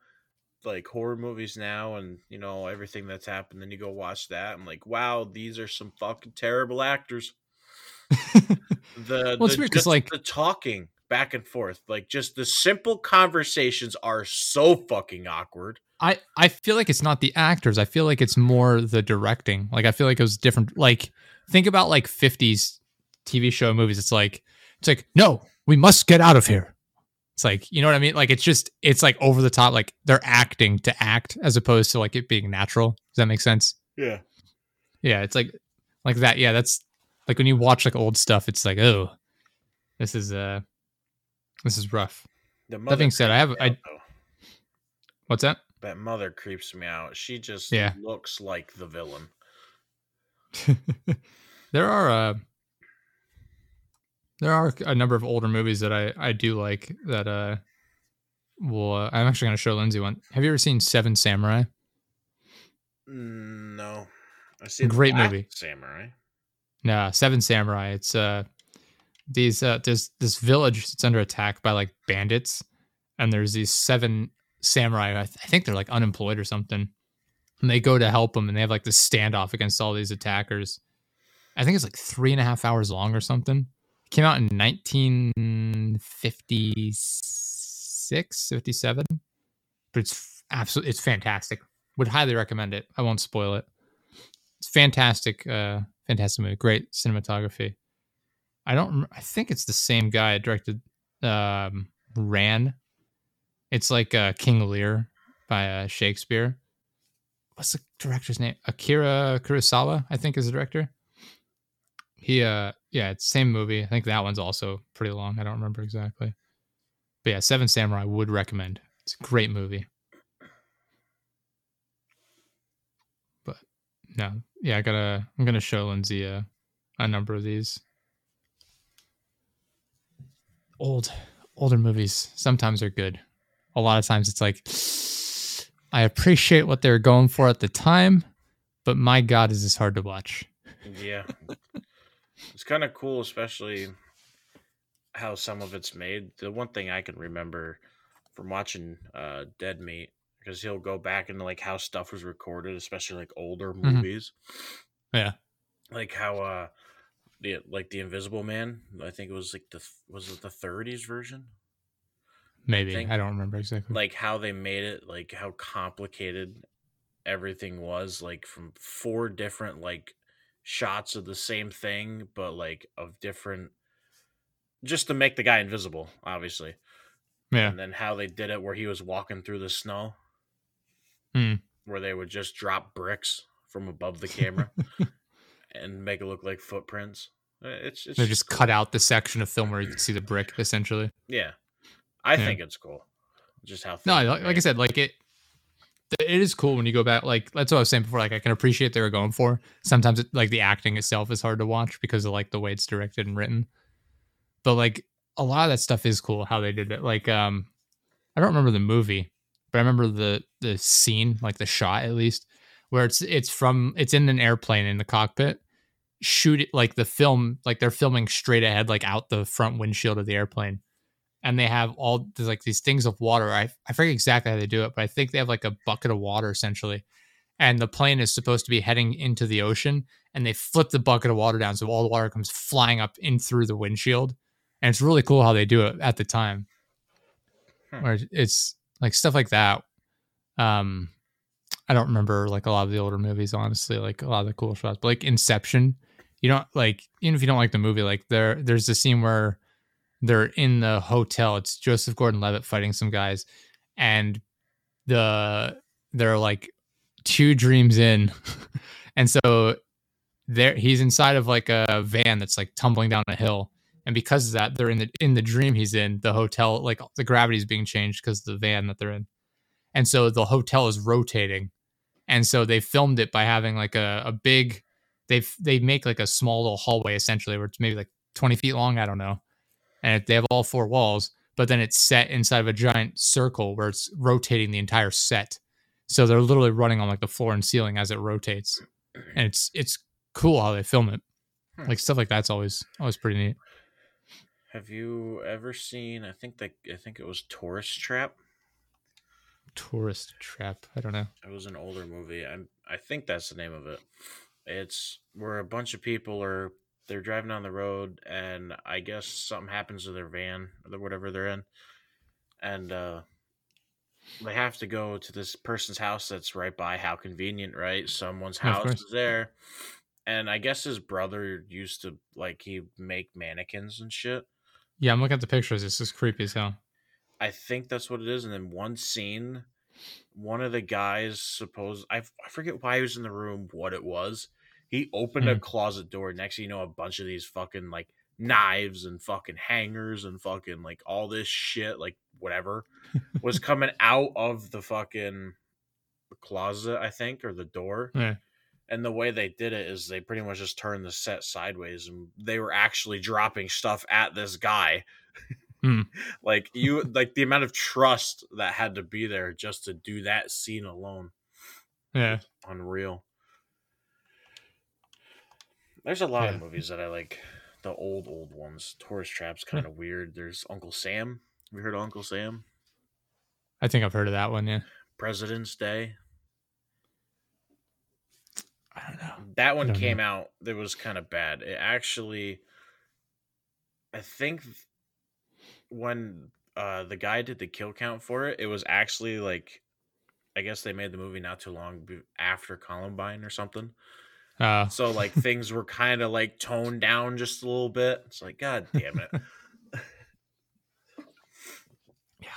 like horror movies now, and you know everything that's happened, then you go watch that. I'm like, wow, these are some fucking terrible actors. The Well, the, weird just like- the talking back and forth, like just the simple conversations are so fucking awkward. I I feel like it's not the actors. I feel like it's more the directing. Like I feel like it was different. Like think about like 50s TV show movies. It's like it's like no, we must get out of here. It's like you know what I mean. Like it's just it's like over the top. Like they're acting to act as opposed to like it being natural. Does that make sense? Yeah, Yeah, it's like like that. Yeah, that's like when you watch like old stuff. It's like oh, this is uh, this is rough. the That being said, I have I out, what's that? that mother creeps me out. She just Yeah. looks like the villain. there are uh there are a number of older movies that I I do like that uh well uh, I'm actually going to show Lindsay one. Have you ever seen Seven Samurai? Mm, No, I see. Great movie. Samurai. Nah, Seven Samurai. It's uh these uh there's this village that's under attack by like bandits and there's these seven samurai. I, th- I think they're like unemployed or something. And they go to help them and they have like this standoff against all these attackers. I think it's like three and a half hours long or something. Came out in 1956, 57. But it's absolutely, it's fantastic. Would highly recommend it. I won't spoil it. it's fantastic, uh, fantastic movie. Great cinematography. I don't. I think it's the same guy directed um, Ran. It's like uh, King Lear by uh, Shakespeare. What's the director's name? Akira Kurosawa, I think, is the director. He, uh, yeah, it's same movie. I think that one's also pretty long. I don't remember exactly. But yeah, Seven Samurai would recommend. It's a great movie. But no, yeah, I gotta. I'm gonna show Lindsay a, a number of these old, older movies. Sometimes are good. A lot of times it's like I appreciate what they're going for at the time, but my God, is this hard to watch? Yeah. it's kind of cool, especially how some of it's made. The one thing I can remember from watching uh, Dead Meat, because he'll go back into like how stuff was recorded, especially like older Mhm. movies, Yeah, like how uh, the like the Invisible Man. I think it was like the was it the 30s version, maybe think- I don't remember exactly. like how they made it, like how complicated everything was, like from four different like shots of the same thing, but like of different, just to make the guy invisible, obviously. yeah, And then how they did it, where he was walking through the snow, Hmm. where they would just drop bricks from above the camera and make it look like footprints. Uh, It's, it's they just cut out the section of film where you can see the brick, essentially. yeah. I Yeah. think it's cool. Just how No, like, like I said, like it, it is cool when you go back. Like that's what I was saying before. Like I can appreciate they were going for. Sometimes it, like the acting itself is hard to watch because of like the way it's directed and written. But like a lot of that stuff is cool how they did it. Like um, I don't remember the movie, but I remember the the scene, like the shot at least, where it's it's from it's in an airplane in the cockpit. Shoot it like the film, like they're filming straight ahead, like out the front windshield of the airplane and they have all there's like these things of water. I I forget exactly how they do it, but I think they have like a bucket of water essentially. And the plane is supposed to be heading into the ocean, and they flip the bucket of water down, so all the water comes flying up in through the windshield. And it's really cool how they do it at the time. Hmm. Where it's like stuff like that. Um, I don't remember like a lot of the older movies, honestly, like a lot of the cool shots. But like Inception, you don't like even if you don't like the movie, like there there's a scene where they're in the hotel. It's Joseph Gordon-Levitt fighting some guys, and the they're like two dreams in, and so there he's inside of like a van that's like tumbling down a hill, and because of that, they're in the in the dream he's in the hotel. Like the gravity's being changed because the van that they're in, and so the hotel is rotating, and so they filmed it by having like a a big. They they make like a small little hallway essentially, where it's maybe like twenty feet long. I don't know and they have all four walls, but then it's set inside of a giant circle where it's rotating the entire set. So they're literally running on like the floor and ceiling as it rotates, and it's it's cool how they film it. Hmm. Like stuff like that's always always pretty neat. Have you ever seen? I think that I think it was Tourist Trap. Tourist trap. I don't know. It was an older movie. I I think that's the name of it. It's where a bunch of people are they're driving down the road and I guess something happens to their van or whatever they're in, and uh, they have to go to this person's house that's right by. How convenient, right? Someone's house is there, and I guess his brother used to like he make mannequins and shit. Yeah, I'm looking at the pictures. It's just creepy as hell. I think that's what it is. And then one scene, one of the guys suppose I, I forget why he was in the room, what it was. He opened a Hmm. closet door. Next thing you know, a bunch of these fucking like knives and fucking hangers and fucking like all this shit, like whatever, was coming out of the fucking closet, I think, or the door. Yeah. And the way they did it is they pretty much just turned the set sideways and they were actually dropping stuff at this guy. Hmm. like you like the amount of trust that had to be there just to do that scene alone. Yeah. Unreal. There's a lot Yeah. of movies that I like. The old old ones. Tourist Trap's kind of weird. There's Uncle Sam. We heard of Uncle Sam. I think I've heard of that one. Yeah. President's Day. I don't know. That one came out. It was kind of bad. It actually, I think, when uh, the guy did the kill count for it, it was actually like, I guess they made the movie not too long after Columbine or something, Uh, So like things were kind of like toned down just a little bit. It's like, God damn it. yeah,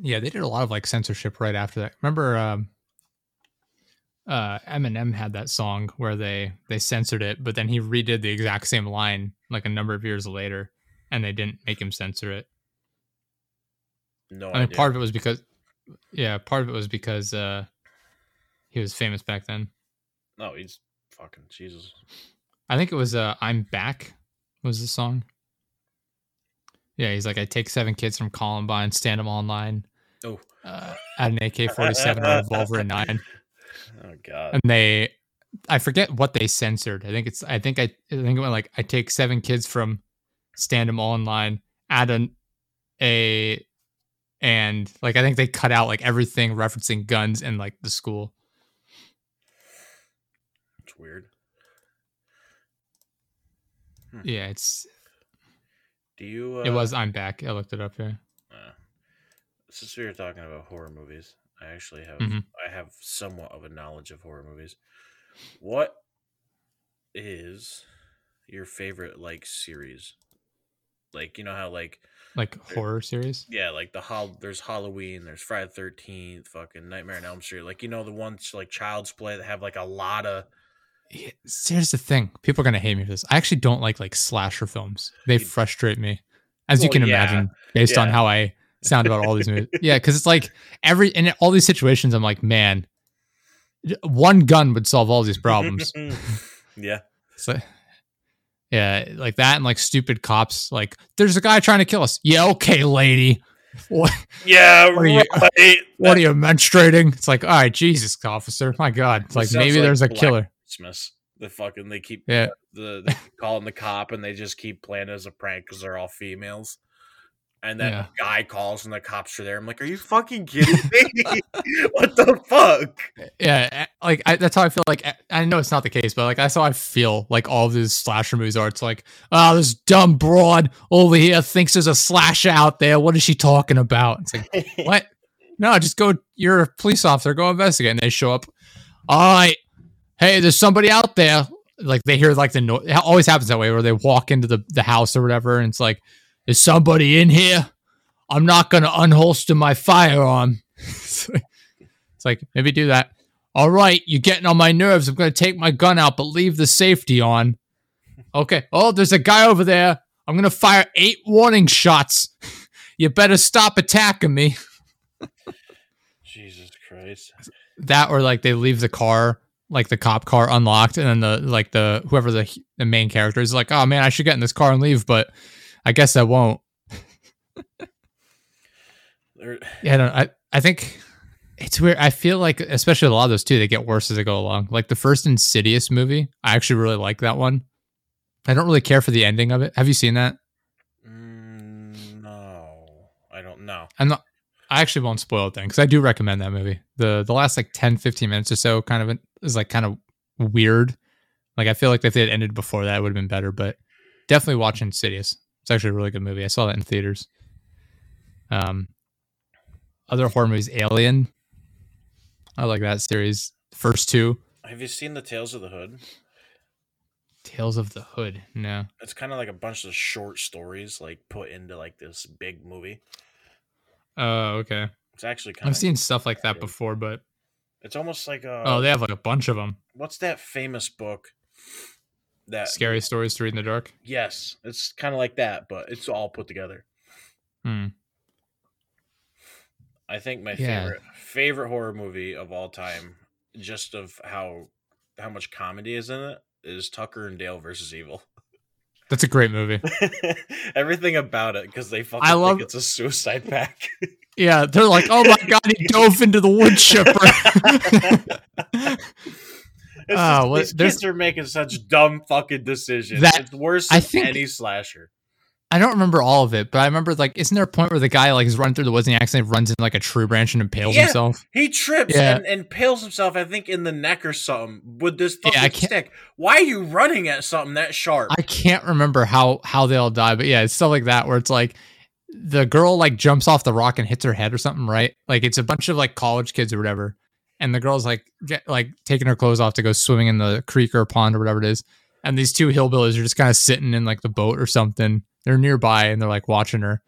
Yeah, they did a lot of like censorship right after that. Remember, um, uh, Eminem had that song where they they censored it, but then he redid the exact same line like a number of years later, and they didn't make him censor it. No I mean, idea. part of it was because, yeah, part of it was because uh, he was famous back then. No, he's fucking Jesus. I think it was uh, "I'm Back" was the song. Yeah, he's like, I take seven kids from Columbine, stand them online, Oh, uh, add an AK forty seven, a revolver, and nine. oh God. and they I forget what they censored. I think it's I think I, I think it went like I take seven kids from stand them all in line, add an a and like I think they cut out like everything referencing guns in like the school. Weird. Yeah, it's Do you? Uh, it was I'm back. I looked it up here. Uh, since we were talking about horror movies, I actually have Mhm. I have somewhat of a knowledge of horror movies. What is your favorite like series? Like you know how like Like horror series. yeah like the hol- there's Halloween, there's Friday the Thirteenth, fucking Nightmare on Elm Street. Like you know the ones like Child's Play that have like a lot of here's the thing. People are gonna hate me for this. I actually don't like like slasher films. They frustrate me, as you can yeah, imagine, based on how I sound about all these movies. Yeah, because it's like every in all these situations, I'm like, man, one gun would solve all these problems. yeah. so, yeah, like that, and like stupid cops. Like, there's a guy trying to kill us. Yeah, okay, lady. What, Yeah, What are you- right. what are you menstruating? It's like, all right, Jesus, officer. My God, it's like maybe like there's a Black killer. Christmas. The fucking they keep Yeah. the they keep calling the cop and they just keep playing it as a prank because they're all females. And then Yeah. guy calls and the cops are there. I'm like, are you fucking kidding me? what the fuck? yeah like I, that's how i feel like eh, i know it's not the case but like that's how i feel like all of these slasher movies are it's like oh this dumb broad over here thinks there's a slasher out there what is she talking about it's like what no just go you're a police officer go investigate and they show up all right hey there's somebody out there like they hear like the noise it always happens that way where they walk into the, the house or whatever and it's like is somebody in here i'm not gonna unholster my firearm it's like- it's like maybe do that all right, you're getting on my nerves. I'm going to take my gun out, but leave the safety on. Okay. Oh, there's a guy over there. I'm going to fire eight warning shots. You better stop attacking me. Jesus Christ. That or like they leave the car, like the cop car unlocked, and then the like the whoever the the main character is like, oh man, I should get in this car and leave, but I guess I won't. Yeah, I, don't, I I think it's weird. I feel like, especially a lot of those too, they get worse as they go along. Like the first Insidious movie, I actually really like that one. I don't really care for the ending of it. Have you seen that? Mm, no, I don't know. I'm not. I actually won't spoil it then because I do recommend that movie. the The last like 10, 15 minutes or so kind of is like kind of weird. Like I feel like if they had ended before that, it would have been better. But definitely watch Insidious. It's actually a really good movie. I saw that in theaters. Um, other horror movies, Alien. I like that series. First two, Have you seen the Tales of the Hood? Tales of the Hood. No, It's kind of like a bunch of short stories, like put into like this big movie. oh okay. It's actually kind I've of. seen stuff like that before, but It's almost like a. oh, they have like a bunch of them. what's that famous book? That Scary stories to read in the dark. Yes, it's kind of like that, but it's all put together. Hmm. I think my Yeah. favorite favorite horror movie of all time, just of how how much comedy is in it, is Tucker and Dale versus Evil. That's a great movie. Everything about it because they fucking I love- think it's a suicide pact. Yeah, they're like, oh my god, he dove into the wood chipper. It's Ah, just, what- these kids are making such dumb fucking decisions. That- it's worse I than think- any slasher. I don't remember all of it, but I remember like, isn't there a point where the guy like is running through the woods and he accidentally runs into like a tree branch and impales Yeah. himself? He trips Yeah. and, and pales himself, I think, in the neck or something with this fucking Yeah, stick. Why are you running at something that sharp? I can't remember how how they all die, but yeah, it's stuff like that where it's like the girl like jumps off the rock and hits her head or something, right? Like it's a bunch of like college kids or whatever, and the girl's like get like taking her clothes off to go swimming in the creek or pond or whatever it is. And these two hillbillies are just kind of sitting in like the boat or something. They're nearby and they're like watching her.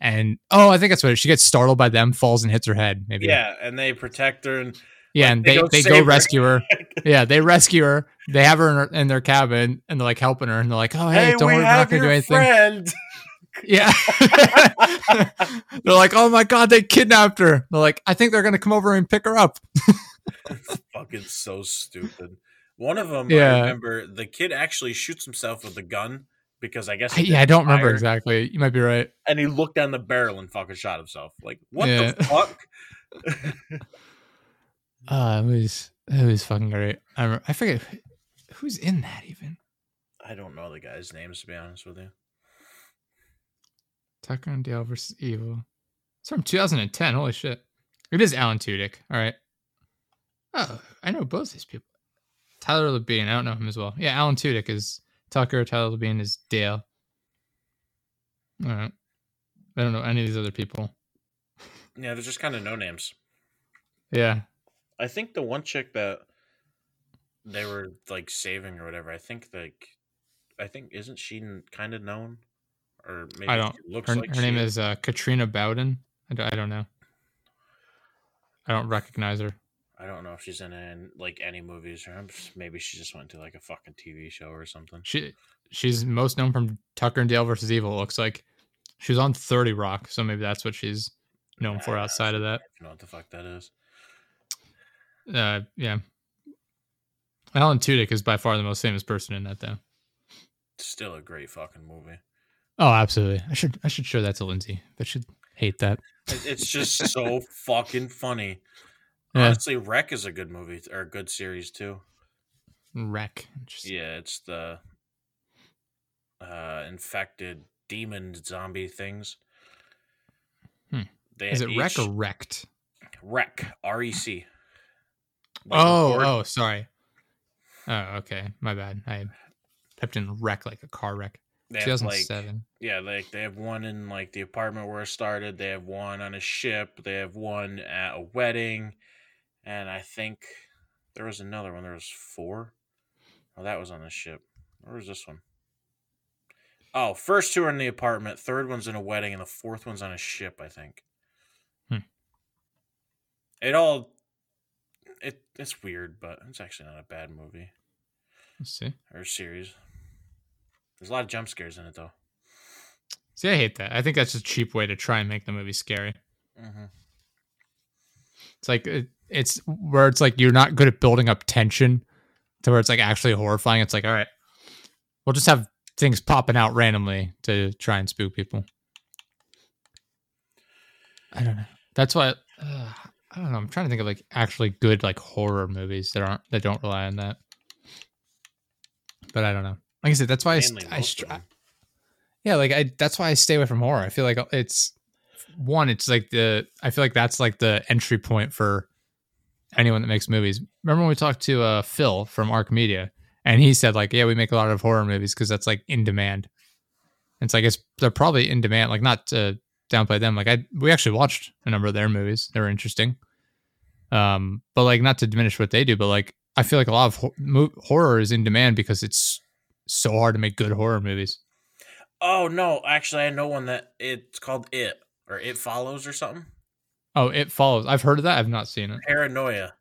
And oh, I think that's what it is. she gets startled by them, falls and hits her head. Maybe. Yeah, and they protect her and Yeah, like, and they they, go they go her. rescue her. Yeah, they rescue her. They have her in, her in their cabin and they're like helping her and they're like, oh, hey, don't worry, we're not going to do anything. friend. Yeah. they're like, oh my God, they kidnapped her. They're like, I think they're going to come over and pick her up. Fucking so stupid. One of them, Yeah. I remember the kid actually shoots himself with a gun because I guess yeah, I don't remember fire, exactly. You might be right. And he looked down the barrel and fucking shot himself. Like what Yeah. the fuck? Uh, it was, it was fucking great. I, remember, I forget who's in that even. I don't know the guy's names to be honest with you. Tucker and Dale versus Evil. It's from 2010. Holy shit. It is Alan Tudyk. All right. Oh, I know both these people. Tyler Labine. I don't know him as well. Yeah, Alan Tudyk is Tucker. Tyler Labine is Dale. All right. I don't know any of these other people. Yeah, they're just kind of no names. Yeah. I think the one chick that they were like saving or whatever. I think like I think isn't she kind of known, or maybe I don't- looks Her, like her name she is uh, Katrina Bowden. I don't, I don't know. I don't recognize her. I don't know if she's in, in like any movies or maybe she just went to like a fucking TV show or something. She she's most known from Tucker and Dale versus Evil. Looks like she was on Thirty Rock, so maybe that's what she's known for Ah, outside of that. I don't know what the fuck that is. Uh, yeah. Alan Tudyk is by far the most famous person in that, though. Still a great fucking movie. Oh, absolutely. I should I should show that to Lindsay. But should hate that. It's just so fucking funny. Yeah. Honestly, Wreck is a good movie or a good series too. Wreck. Yeah, it's the uh infected demon zombie things. Hmm. Is it Wreck each- or Wrecked? Wreck? R E C. Oh, oh, sorry. Oh, okay. My bad. I typed in wreck like a car wreck. They have like 2007. yeah, like they have one in like the apartment where it started. They have one on a ship. They have one at a wedding, and I think there was another one. There was four. Oh, that was on the ship. Where was this one? Oh, first two are in the apartment. Third one's in a wedding, and the fourth one's on a ship. I think. Hmm. It all. It it's weird, but it's actually not a bad movie Let's see. or series. There's a lot of jump scares in it though. See, I hate that. I think that's a cheap way to try and make the movie scary. Mm-hmm. It's like it, it's where it's like you're not good at building up tension to where it's like actually horrifying. It's like, all right, we'll just have things popping out randomly to try and spook people. I don't know. That's why uh, I don't know. I'm trying to think of like actually good like horror movies that aren't that don't rely on that. But I don't know. Like I said, that's why I, Mainly st- I of them. yeah, like I that's why I stay away from horror. I feel like it's one, it's like the I feel like that's like the entry point for anyone that makes movies. Remember when we talked to uh Phil from Arc Media and he said like, yeah, we make a lot of horror movies because that's like in demand. And it's like it's they're probably in demand, like not to downplay them. Like I we actually watched a number of their movies. They were interesting. Um, but like not to diminish what they do, but like I feel like a lot of ho- mo- horror is in demand because it's so hard to make good horror movies. Oh no, actually, I know one that it's called It or It Follows or something. Oh, it follows. I've heard of that. I've not seen it. Paranoia.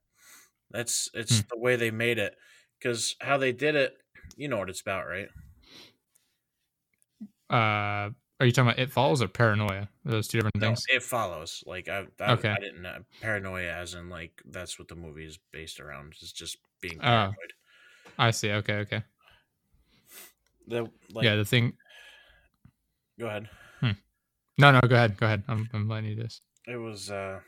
That's it's Hmm. the way they made it because how they did it. You know what it's about, right? Uh, are you talking about It Follows or Paranoia? Those two different No, things. it follows. Like I, I, Okay. I didn't know paranoia as in like that's what the movie is based around. Is just being Oh. paranoid. I see. Okay, okay. The like, yeah, the thing. go ahead. No, no, go ahead. Go ahead. I'm, I'm letting you do this. It was uh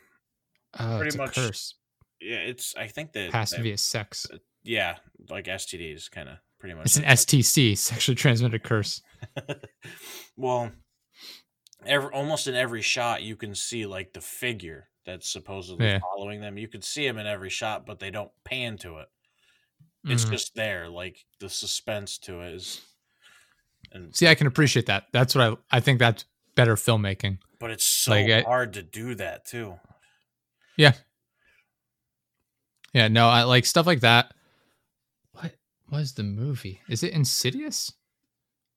Oh, Pretty much curse. yeah. It's I think that Passed that- via sex. yeah like STDs kind of pretty much. It's an STC, sexually transmitted curse. well, every almost in every shot you can see like the figure that's supposedly Yeah. following them. You can see them in every shot, but they don't pan to it. It's Mhm. just there, like the suspense to it is. And See, I can appreciate that. That's what I. I think that's better filmmaking. but it's so like, hard to do that too. Yeah. Yeah, no, I like stuff like that. What was the movie? Is it Insidious?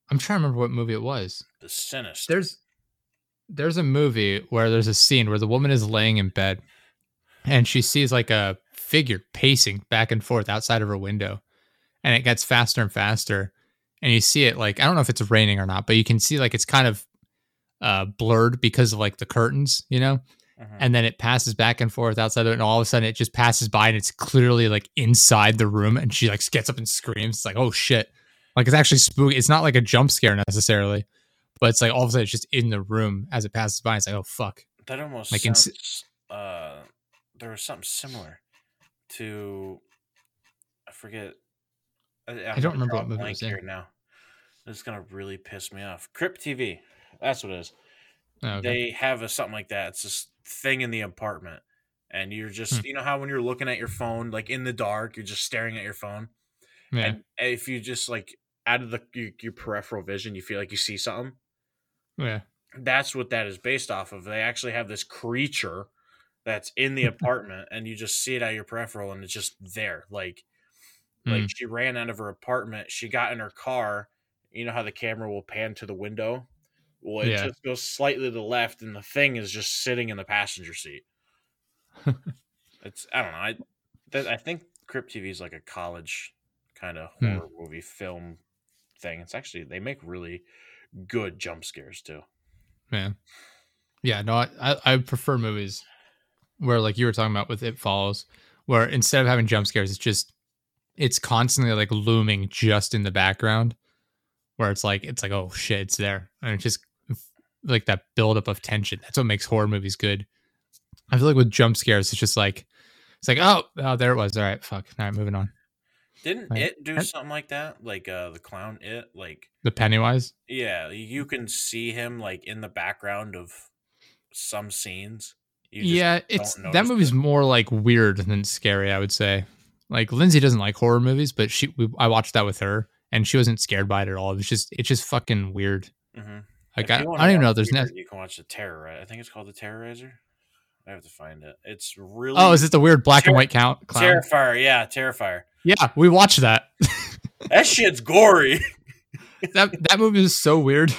I'm trying to remember what movie it was. The sinister. There's there's a movie where there's a scene where the woman is laying in bed and she sees like a figure pacing back and forth outside of her window and it gets faster and faster and you see it like I don't know if it's raining or not, but you can see like it's kind of uh blurred because of like the curtains, you know? Mhm. and then it passes back and forth outside of it, and all of a sudden it just passes by and it's clearly like inside the room, and she like gets up and screams. It's like, oh shit. Like it's actually spooky. It's not like a jump scare necessarily, but it's like all of a sudden it's just in the room as it passes by. It's like, oh fuck. That almost Like in sounds. uh, there was something similar to. I forget. I, I'm don't remember what movie it was here now. This is gonna really piss me off. Crypt TV. That's what it is. Oh, okay. They have a something like that. It's this thing in the apartment, and you're just Hmm. you know how when you're looking at your phone, like in the dark, you're just staring at your phone. yeah. And if you just like out of the your, your peripheral vision, you feel like you see something. yeah. That's what that is based off of. They actually have this creature that's in the apartment, and you just see it at your peripheral, and it's just there. Like, like Mm. she ran out of her apartment. She got in her car. You know how the camera will pan to the window. Well, it Yeah. just goes slightly to the left, and the thing is just sitting in the passenger seat. it's I don't know. I that, I think Crypt TV is like a college kind of Hmm. horror movie film thing. It's actually they make really good jump scares too. Yeah. Yeah. No, I, I, I prefer movies where, like you were talking about with It Follows, where instead of having jump scares, it's just, it's constantly like looming just in the background, where it's like, it's like, oh shit, it's there. And it's just like that buildup of tension. That's what makes horror movies good. I feel like with jump scares, it's just like, it's like, oh, oh, there it was. All right, fuck. All right, moving on. Didn't Right. it do something like that? Like uh the clown it like The Pennywise. yeah, you can see him like in the background of some scenes. You just yeah, it's that movie's it. more like weird than scary. I would say. Like Lindsay doesn't like horror movies, but she we, I watched that with her, and she wasn't scared by it at all. It was just it's just fucking weird. Mhm. Like I, I don't even know. watch There's no. You can watch the Terror. I think it's called the Terrorizer. I have to find it. It's really Oh, is it the weird black and Terri- white count clown? Terrifier. Yeah, Terrifier. Yeah, we watched that. That shit's gory. that that movie is so weird.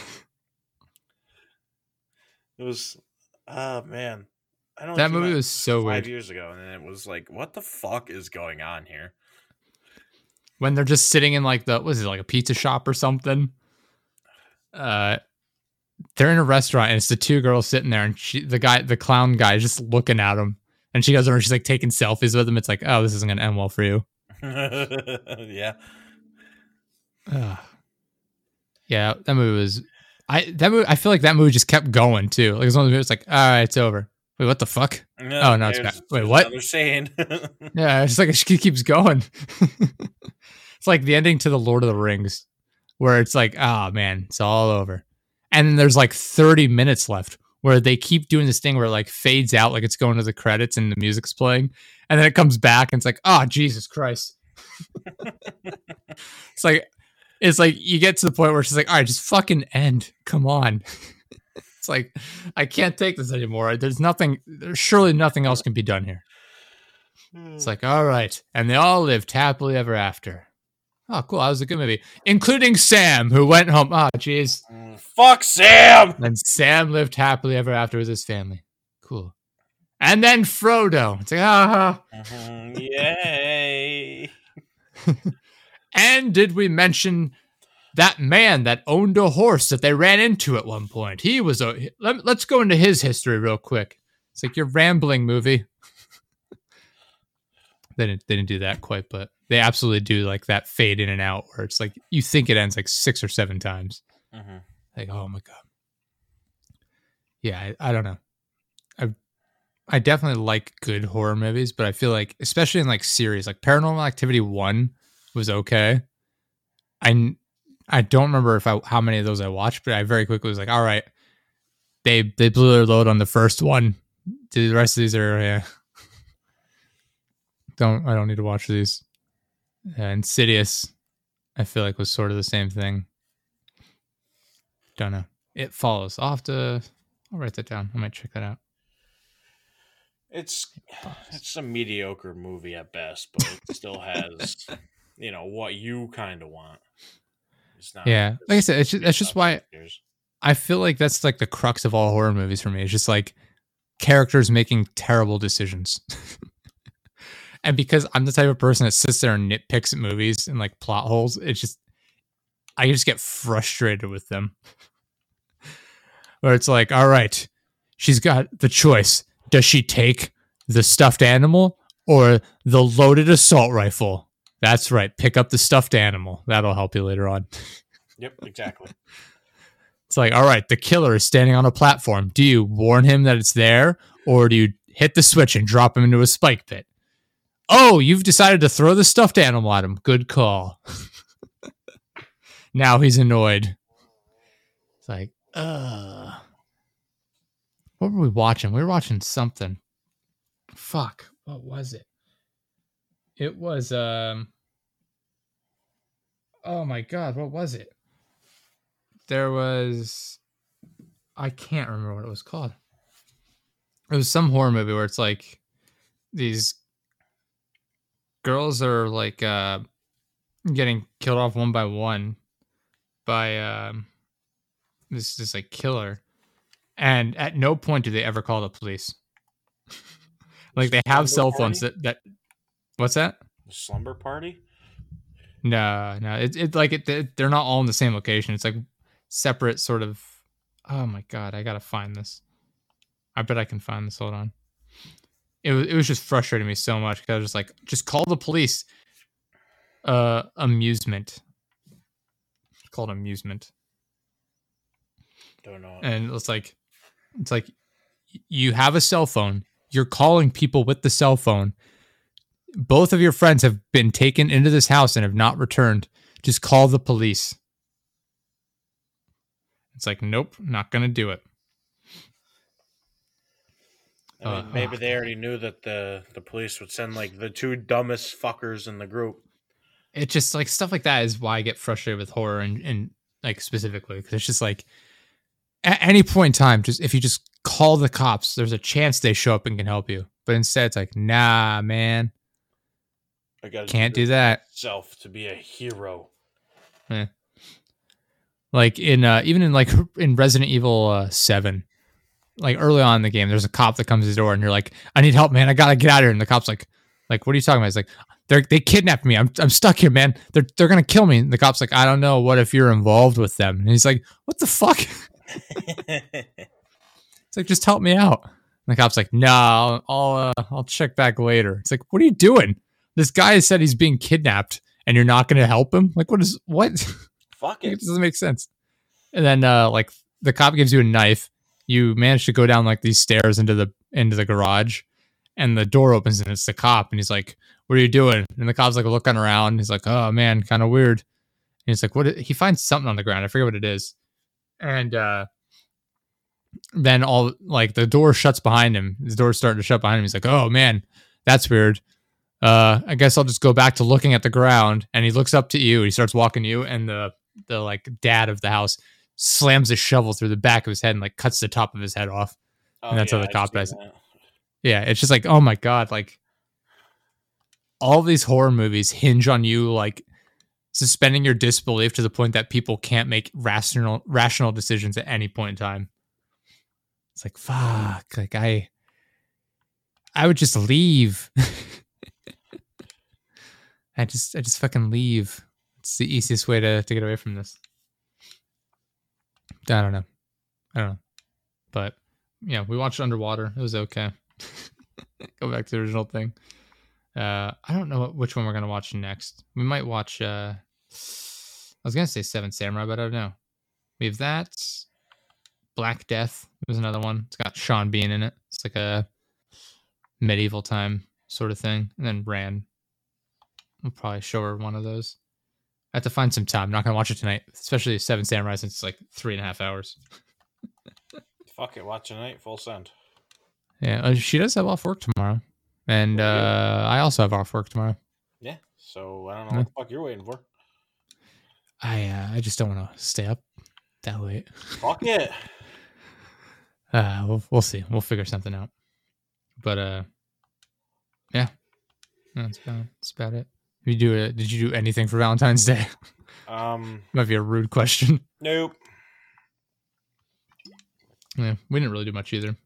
It was. Oh man, I don't. That movie was so five weird. years ago, and then it was like, what the fuck is going on here? when they're just sitting in like the was it like a pizza shop or something uh they're in a restaurant and it's the two girls sitting there and she the guy the clown guy is just looking at them and she goes over and she's like taking selfies with him it's like oh this isn't gonna end well for you. Yeah, yeah that movie was i that movie i feel like that movie just kept going too. Like it's one of the movies like all right it's over. Wait what the fuck? Oh, no, it's back. Wait, what? Another saying. yeah it's like it keeps going. It's like the ending to the lord of the rings where it's like oh man it's all over and then there's like 30 minutes left where they keep doing this thing where it like fades out like it's going to the credits and the music's playing. And then it comes back and it's like oh jesus christ. It's like it's like you get to the point where she's like all right just fucking end. Come on. It's like i can't take this anymore. There's nothing there's surely nothing else can be done here. It's hmm. like, all right. And they all lived happily ever after. Oh, cool. That was a good movie. Including Sam, who went home. Oh, jeez. Mm, fuck Sam. And Sam lived happily ever after with his family. Cool. And then Frodo. It's like, ah. Mhm, Yay. And did we mention that man that owned a horse that they ran into at one point? He was a. Let, let's go into his history real quick. It's like your rambling movie. they didn't. They didn't do that quite, but they absolutely do like that fade in and out where it's like you think it ends like six or seven times. Mhm. Like, oh my god. Yeah, I, I don't know. I I definitely like good horror movies, but I feel like especially in like series, like Paranormal Activity One was okay. I I don't remember if I how many of those I watched, but I very quickly was like, all right, they they blew their load on the first one. The rest of these are yeah. Don't I don't need to watch these. Uh, Insidious, I feel like was sort of the same thing. Don't know. It follows. I'll have to. I'll write that down. I might check that out. It's it's a mediocre movie at best, but it still has you know what you kind of want. It's not. Yeah, like I said, it's just, that's just why. I feel like that's like the crux of all horror movies for me. It's just like characters making terrible decisions. and because I'm the type of person that sits there and nitpicks at movies and like plot holes, it's just I just get frustrated with them. Where it's like, all right, she's got the choice. Does she take the stuffed animal or the loaded assault rifle? That's right. Pick up the stuffed animal. That'll help you later on. Yep, exactly. It's like, all right, the killer is standing on a platform. Do you warn him that it's there, or do you hit the switch and drop him into a spike pit? Oh, you've decided to throw the stuffed animal at him. Good call. now he's annoyed. It's like, uh. What were we watching? We were watching something. Fuck. What was it? It was, um. Oh my god, what was it? there was I can't remember what it was called. It was some horror movie where it's like these girls are like uh getting killed off one by one by um this this like killer and at no point do they ever call the police like they have cell phones that, that what's that Slumber party. No, no, it's it like it, they- they're not all in the same location. It's like separate, sort of. Oh my god, I gotta find this. I bet I can find this. Hold on. It was it was just frustrating me so much because I was just like, just call the police. Uh, amusement. It's called amusement, Don't know. and it's like, it's like, you have a cell phone. You're calling people with the cell phone. Both of your friends have been taken into this house and have not returned. Just call the police. It's like, nope, not gonna do it. I mean, uh, maybe they already knew that the the police would send like the two dumbest fuckers in the group. It just like stuff like that is why I get frustrated with horror and, and like specifically because it's just like at any point in time, just if you just call the cops, there's a chance they show up and can help you. But instead, it's like, nah, man, I got can't do that. Self to be a hero. like in uh even in like in Resident Evil uh, 7 like early on in the game there's a cop that comes to the door and you're like I need help man. I got to get out of here. And the cop's like like what are you talking about? He's like they they kidnapped me. I'm I'm stuck here man. They're they're to kill me. And the cop's like I don't know. What if you're involved with them? And he's like what the fuck? It's like just help me out. And the cop's like no I'll I'll, uh, I'll check back later. It's like what are you doing? This guy said he's being kidnapped and you're not to help him? Like what is what? Fuck it. it. doesn't make sense. And then uh like the cop gives you a knife. You manage to go down like these stairs into the into the garage and the door opens and it's the cop and he's like, What are you doing? And the cop's like looking around. He's like, Oh man, kind of weird. And he's like, What he finds something on the ground. I forget what it is. And uh then all like the door shuts behind him. The door's starting to shut behind him. He's like, Oh man, that's weird. Uh I guess I'll just go back to looking at the ground. And he looks up to you. He starts walking to you and the the like dad of the house slams a shovel through the back of his head and like cuts the top of his head off. Oh, And that's how the cop dies. Yeah, it's just like, oh my god, like all these horror movies hinge on you like suspending your disbelief to the point that people can't make rational rational decisions at any point in time. It's like fuck, like I I would just leave. I just I just fucking leave. It's the easiest way to to get away from this. I don't know. I don't know. But yeah, we watched Underwater. It was okay. Go back to the original thing. Uh, I don't know which one we're gonna watch next. We might watch. Uh, I was gonna say Seven Samurai, but I don't know. We have that. Black Death was another one. It's got Sean Bean in it. It's like a medieval time sort of thing. And then Ran. I'll probably show her one of those. I have to find some time. I'm not gonna watch it tonight, especially Seven Samurai since it's like three and a half hours. Fuck it. Watch tonight. Full send. Yeah, uh, she does have off work tomorrow, and Oh, uh, I also have off work tomorrow. Yeah. So I don't know what the fuck you're waiting for. I uh, I just don't want to stay up that late. Fuck it. Uh, we'll we'll see. We'll figure something out. But uh, yeah, that's about that's about it. You do it? Did you do anything for Valentine's Day? Um, Might be a rude question. nope. Yeah, we didn't really do much either.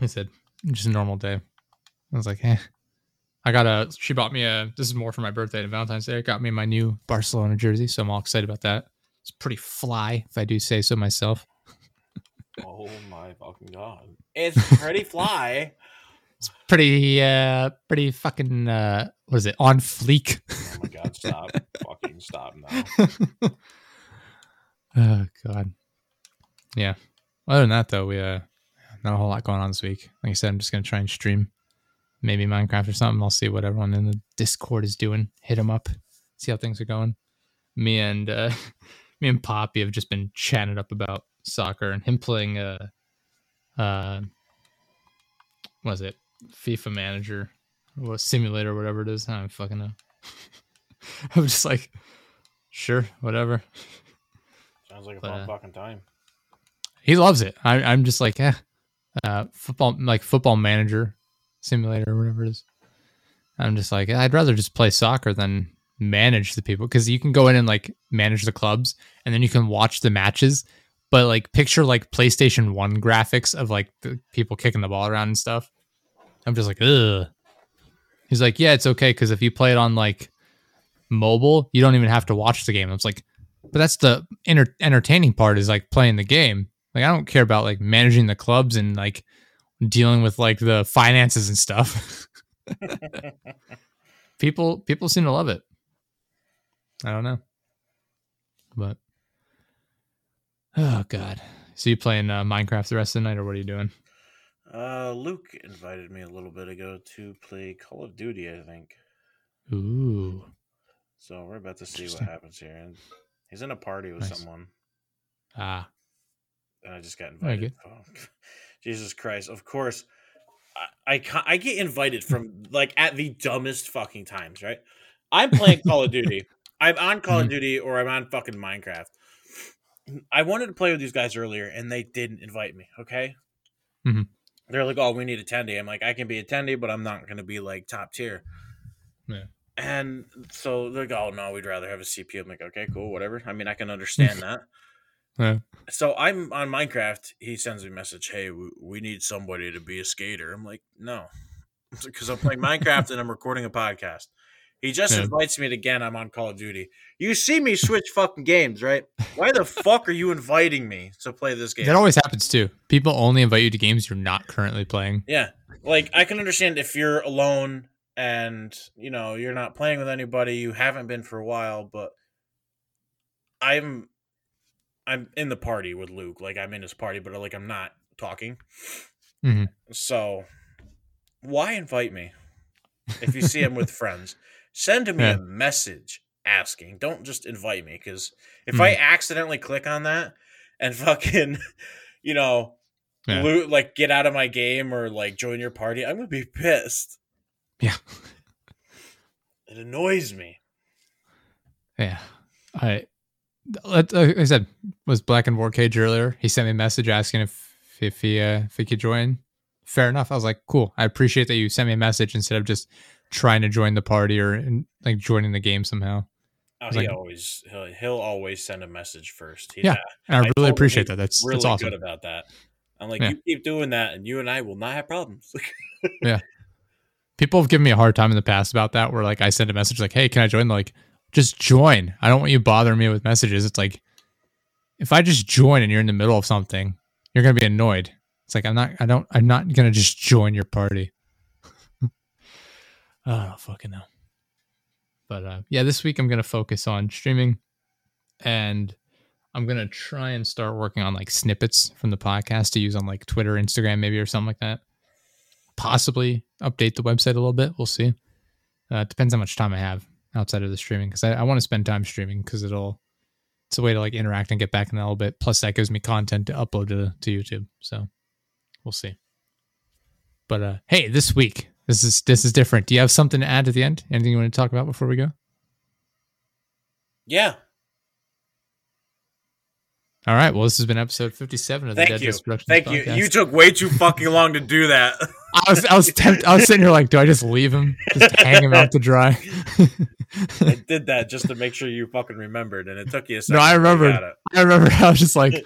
I said just a normal day. I was like, eh. I got a. She bought me a. This is more for my birthday and Valentine's Day. It Got me my new Barcelona jersey, so I'm all excited about that. It's pretty fly, if I do say so myself. Oh my fucking god! It's pretty fly. It's pretty, uh, pretty fucking. Uh, what is it? On fleek. Oh my god! Stop! fucking stop now. oh god. Yeah. Other than that, though, we uh, not a whole lot going on this week. Like I said, I'm just gonna try and stream, maybe Minecraft or something. I'll see what everyone in the Discord is doing. Hit them up, see how things are going. Me and uh, me and Poppy have just been chatting up about soccer and him playing uh, uh, was it? FIFA Manager, or simulator, or whatever it is. I don't fucking know. I'm just like, sure, whatever. Sounds like a But, fun uh, fucking time. he loves it. I, I'm just like, eh, uh, football, like football manager simulator or whatever it is. I'm just like, I'd rather just play soccer than manage the people because you can go in and like manage the clubs and then you can watch the matches. But like, picture like PlayStation 1 graphics of like the people kicking the ball around and stuff. I'm just like, ugh. He's like, yeah, it's okay because if you play it on like mobile, you don't even have to watch the game. I was like, but that's the enter- entertaining part is like playing the game. Like I don't care about like managing the clubs and like dealing with like the finances and stuff. people people seem to love it. I don't know. But oh god. So you playing uh, Minecraft the rest of the night or what are you doing? Uh, Luke invited me a little bit ago to play Call of Duty. I think Ooh. so. We're about to see what happens here, and he's in a party with Nice. someone, Ah. and I just got invited. Oh, Jesus Christ! Of course, I I, I get invited from like at the dumbest fucking times. Right? I'm playing Call of Duty. I'm on Call of Mhm. Duty or I'm on fucking Minecraft. I wanted to play with these guys earlier, and they didn't invite me. Okay. Mhm. They're like, "Oh, we need a attendee." I'm like, "I can be a attendee, but I'm not going to be like top tier." Yeah. And so they're like, "Oh no, we'd rather have a CPU." I'm like, "Okay, cool, whatever." I mean, I can understand that. Yeah. So I'm on Minecraft. He sends me a message, "Hey, we, we need somebody to be a skater." I'm like, "No," because I'm playing Minecraft and I'm recording a podcast. He just Yeah. invites me to again. I'm on Call of Duty. You see me switch fucking games, right? Why the fuck are you inviting me to play this game? That always happens too. People only invite you to games you're not currently playing. Yeah. Like I can understand if you're alone and you know you're not playing with anybody, you haven't been for a while, but I'm I'm in the party with Luke. Like I'm in his party, but like I'm not talking. Mhm. So why invite me? If you see him with friends, send me Yeah. a message asking. Don't just invite me because if I accidentally click on that and fucking, you know, Yeah. loot like get out of my game or like join your party, I'm gonna be pissed. Yeah. It annoys me. Yeah. I like I said was Black and War Cage earlier. He sent me a message asking if if he uh, if he could join. Fair enough. I was like, cool. I appreciate that you sent me a message instead of just trying to join the party or in, like joining the game somehow. Oh, he like- always he'll, he'll always send a message first. Yeah, And I, I really appreciate that. That's really that's awesome. good about that. I'm like, Yeah. you keep doing that, and you and I will not have problems. Yeah, people have given me a hard time in the past about that. Where like I send a message like, "Hey, can I join?" They're like, just join. I don't want you bothering me with messages. It's like if I just join and you're in the middle of something, you're gonna be annoyed. It's like I'm not. I don't. I'm not gonna just join your party. I don't fucking know. But uh, yeah, this week I'm gonna focus on streaming, and I'm gonna try and start working on like snippets from the podcast to use on like Twitter, Instagram, maybe or something like that. Possibly update the website a little bit. We'll see. Uh, depends how much time I have outside of the streaming because I, I want to spend time streaming because it'll it's a way to like interact and get back in a little bit. Plus, that gives me content to upload to, to YouTube. So we'll see. But uh, hey, this week this is this is different. Do you have something to add at the end? Anything you want to talk about before we go? yeah, All right. Well, this has been episode 57 of the Thank Dead you. Productions thank you. podcast. You took way too fucking long to do that. I was I was tempted. I was sitting here like, do I just leave him, just hang him out to dry? I did that just to make sure you fucking remembered, and it took you a second. No, I but you remembered. I remember I was just like,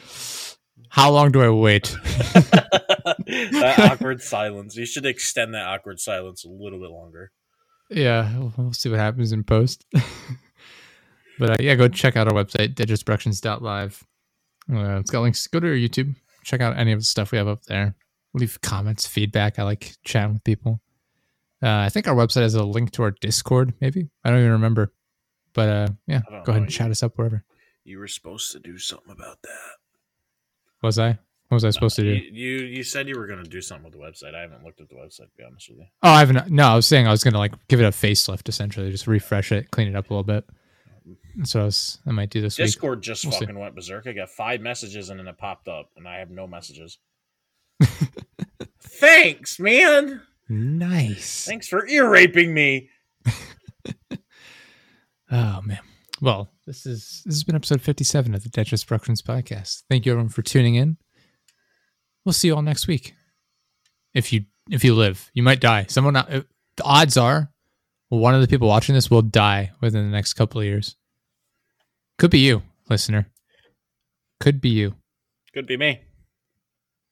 how long do I wait? that awkward silence. You should extend that awkward silence a little bit longer. Yeah, we'll- we'll see what happens in post. but uh, yeah, go check out our website, digitproductions.live. Uh, it's got links. Go to our YouTube. Check out any of the stuff we have up there. Leave comments, feedback. I like chatting with people. Uh, I think our website has a link to our Discord, maybe. I don't even remember. But uh, yeah, go ahead and chat us up wherever. You were supposed to do something about that. Was I? What was I supposed to do? You, you you said you were going to do something with the website. I haven't looked at the website to be honest with you. Oh, I haven't. No, I was saying I was gonna like give it a facelift, essentially, just refresh it, clean it up a little bit. So I was, I might do this week. Discord just We'll see. fucking went berserk. I got five messages and then it popped up, and I have no messages. Thanks, man. Nice. Thanks for ear raping me. Oh man. Well, this is this has been episode fifty-seven of the Tetris Productions podcast. Thank you everyone for tuning in. We'll see you all next week. If you if you live, you might die. Someone, uh, the odds are, one of the people watching this will die within the next couple of years. Could be you, listener. Could be you. Could be me.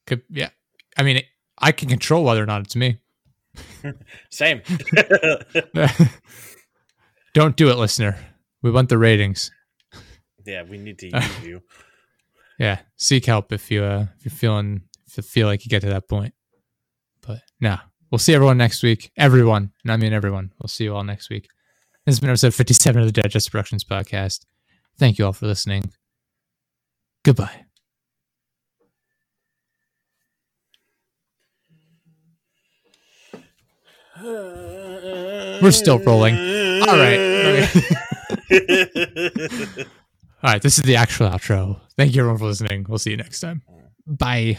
Could yeah. I mean, I can control whether or not it's me. Same. Don't do it, listener. We want the ratings. yeah, we need to use you. Yeah, seek help if you uh, if you're feeling if you feel like you get to that point. But nah, we'll see everyone next week. Everyone, and I mean everyone. We'll see you all next week. This has been episode 57 of the Digest Productions podcast. Thank you all for listening. Goodbye. We're still rolling. All right. All right, this is the actual outro. Thank you everyone for listening. We'll see you next time. Bye.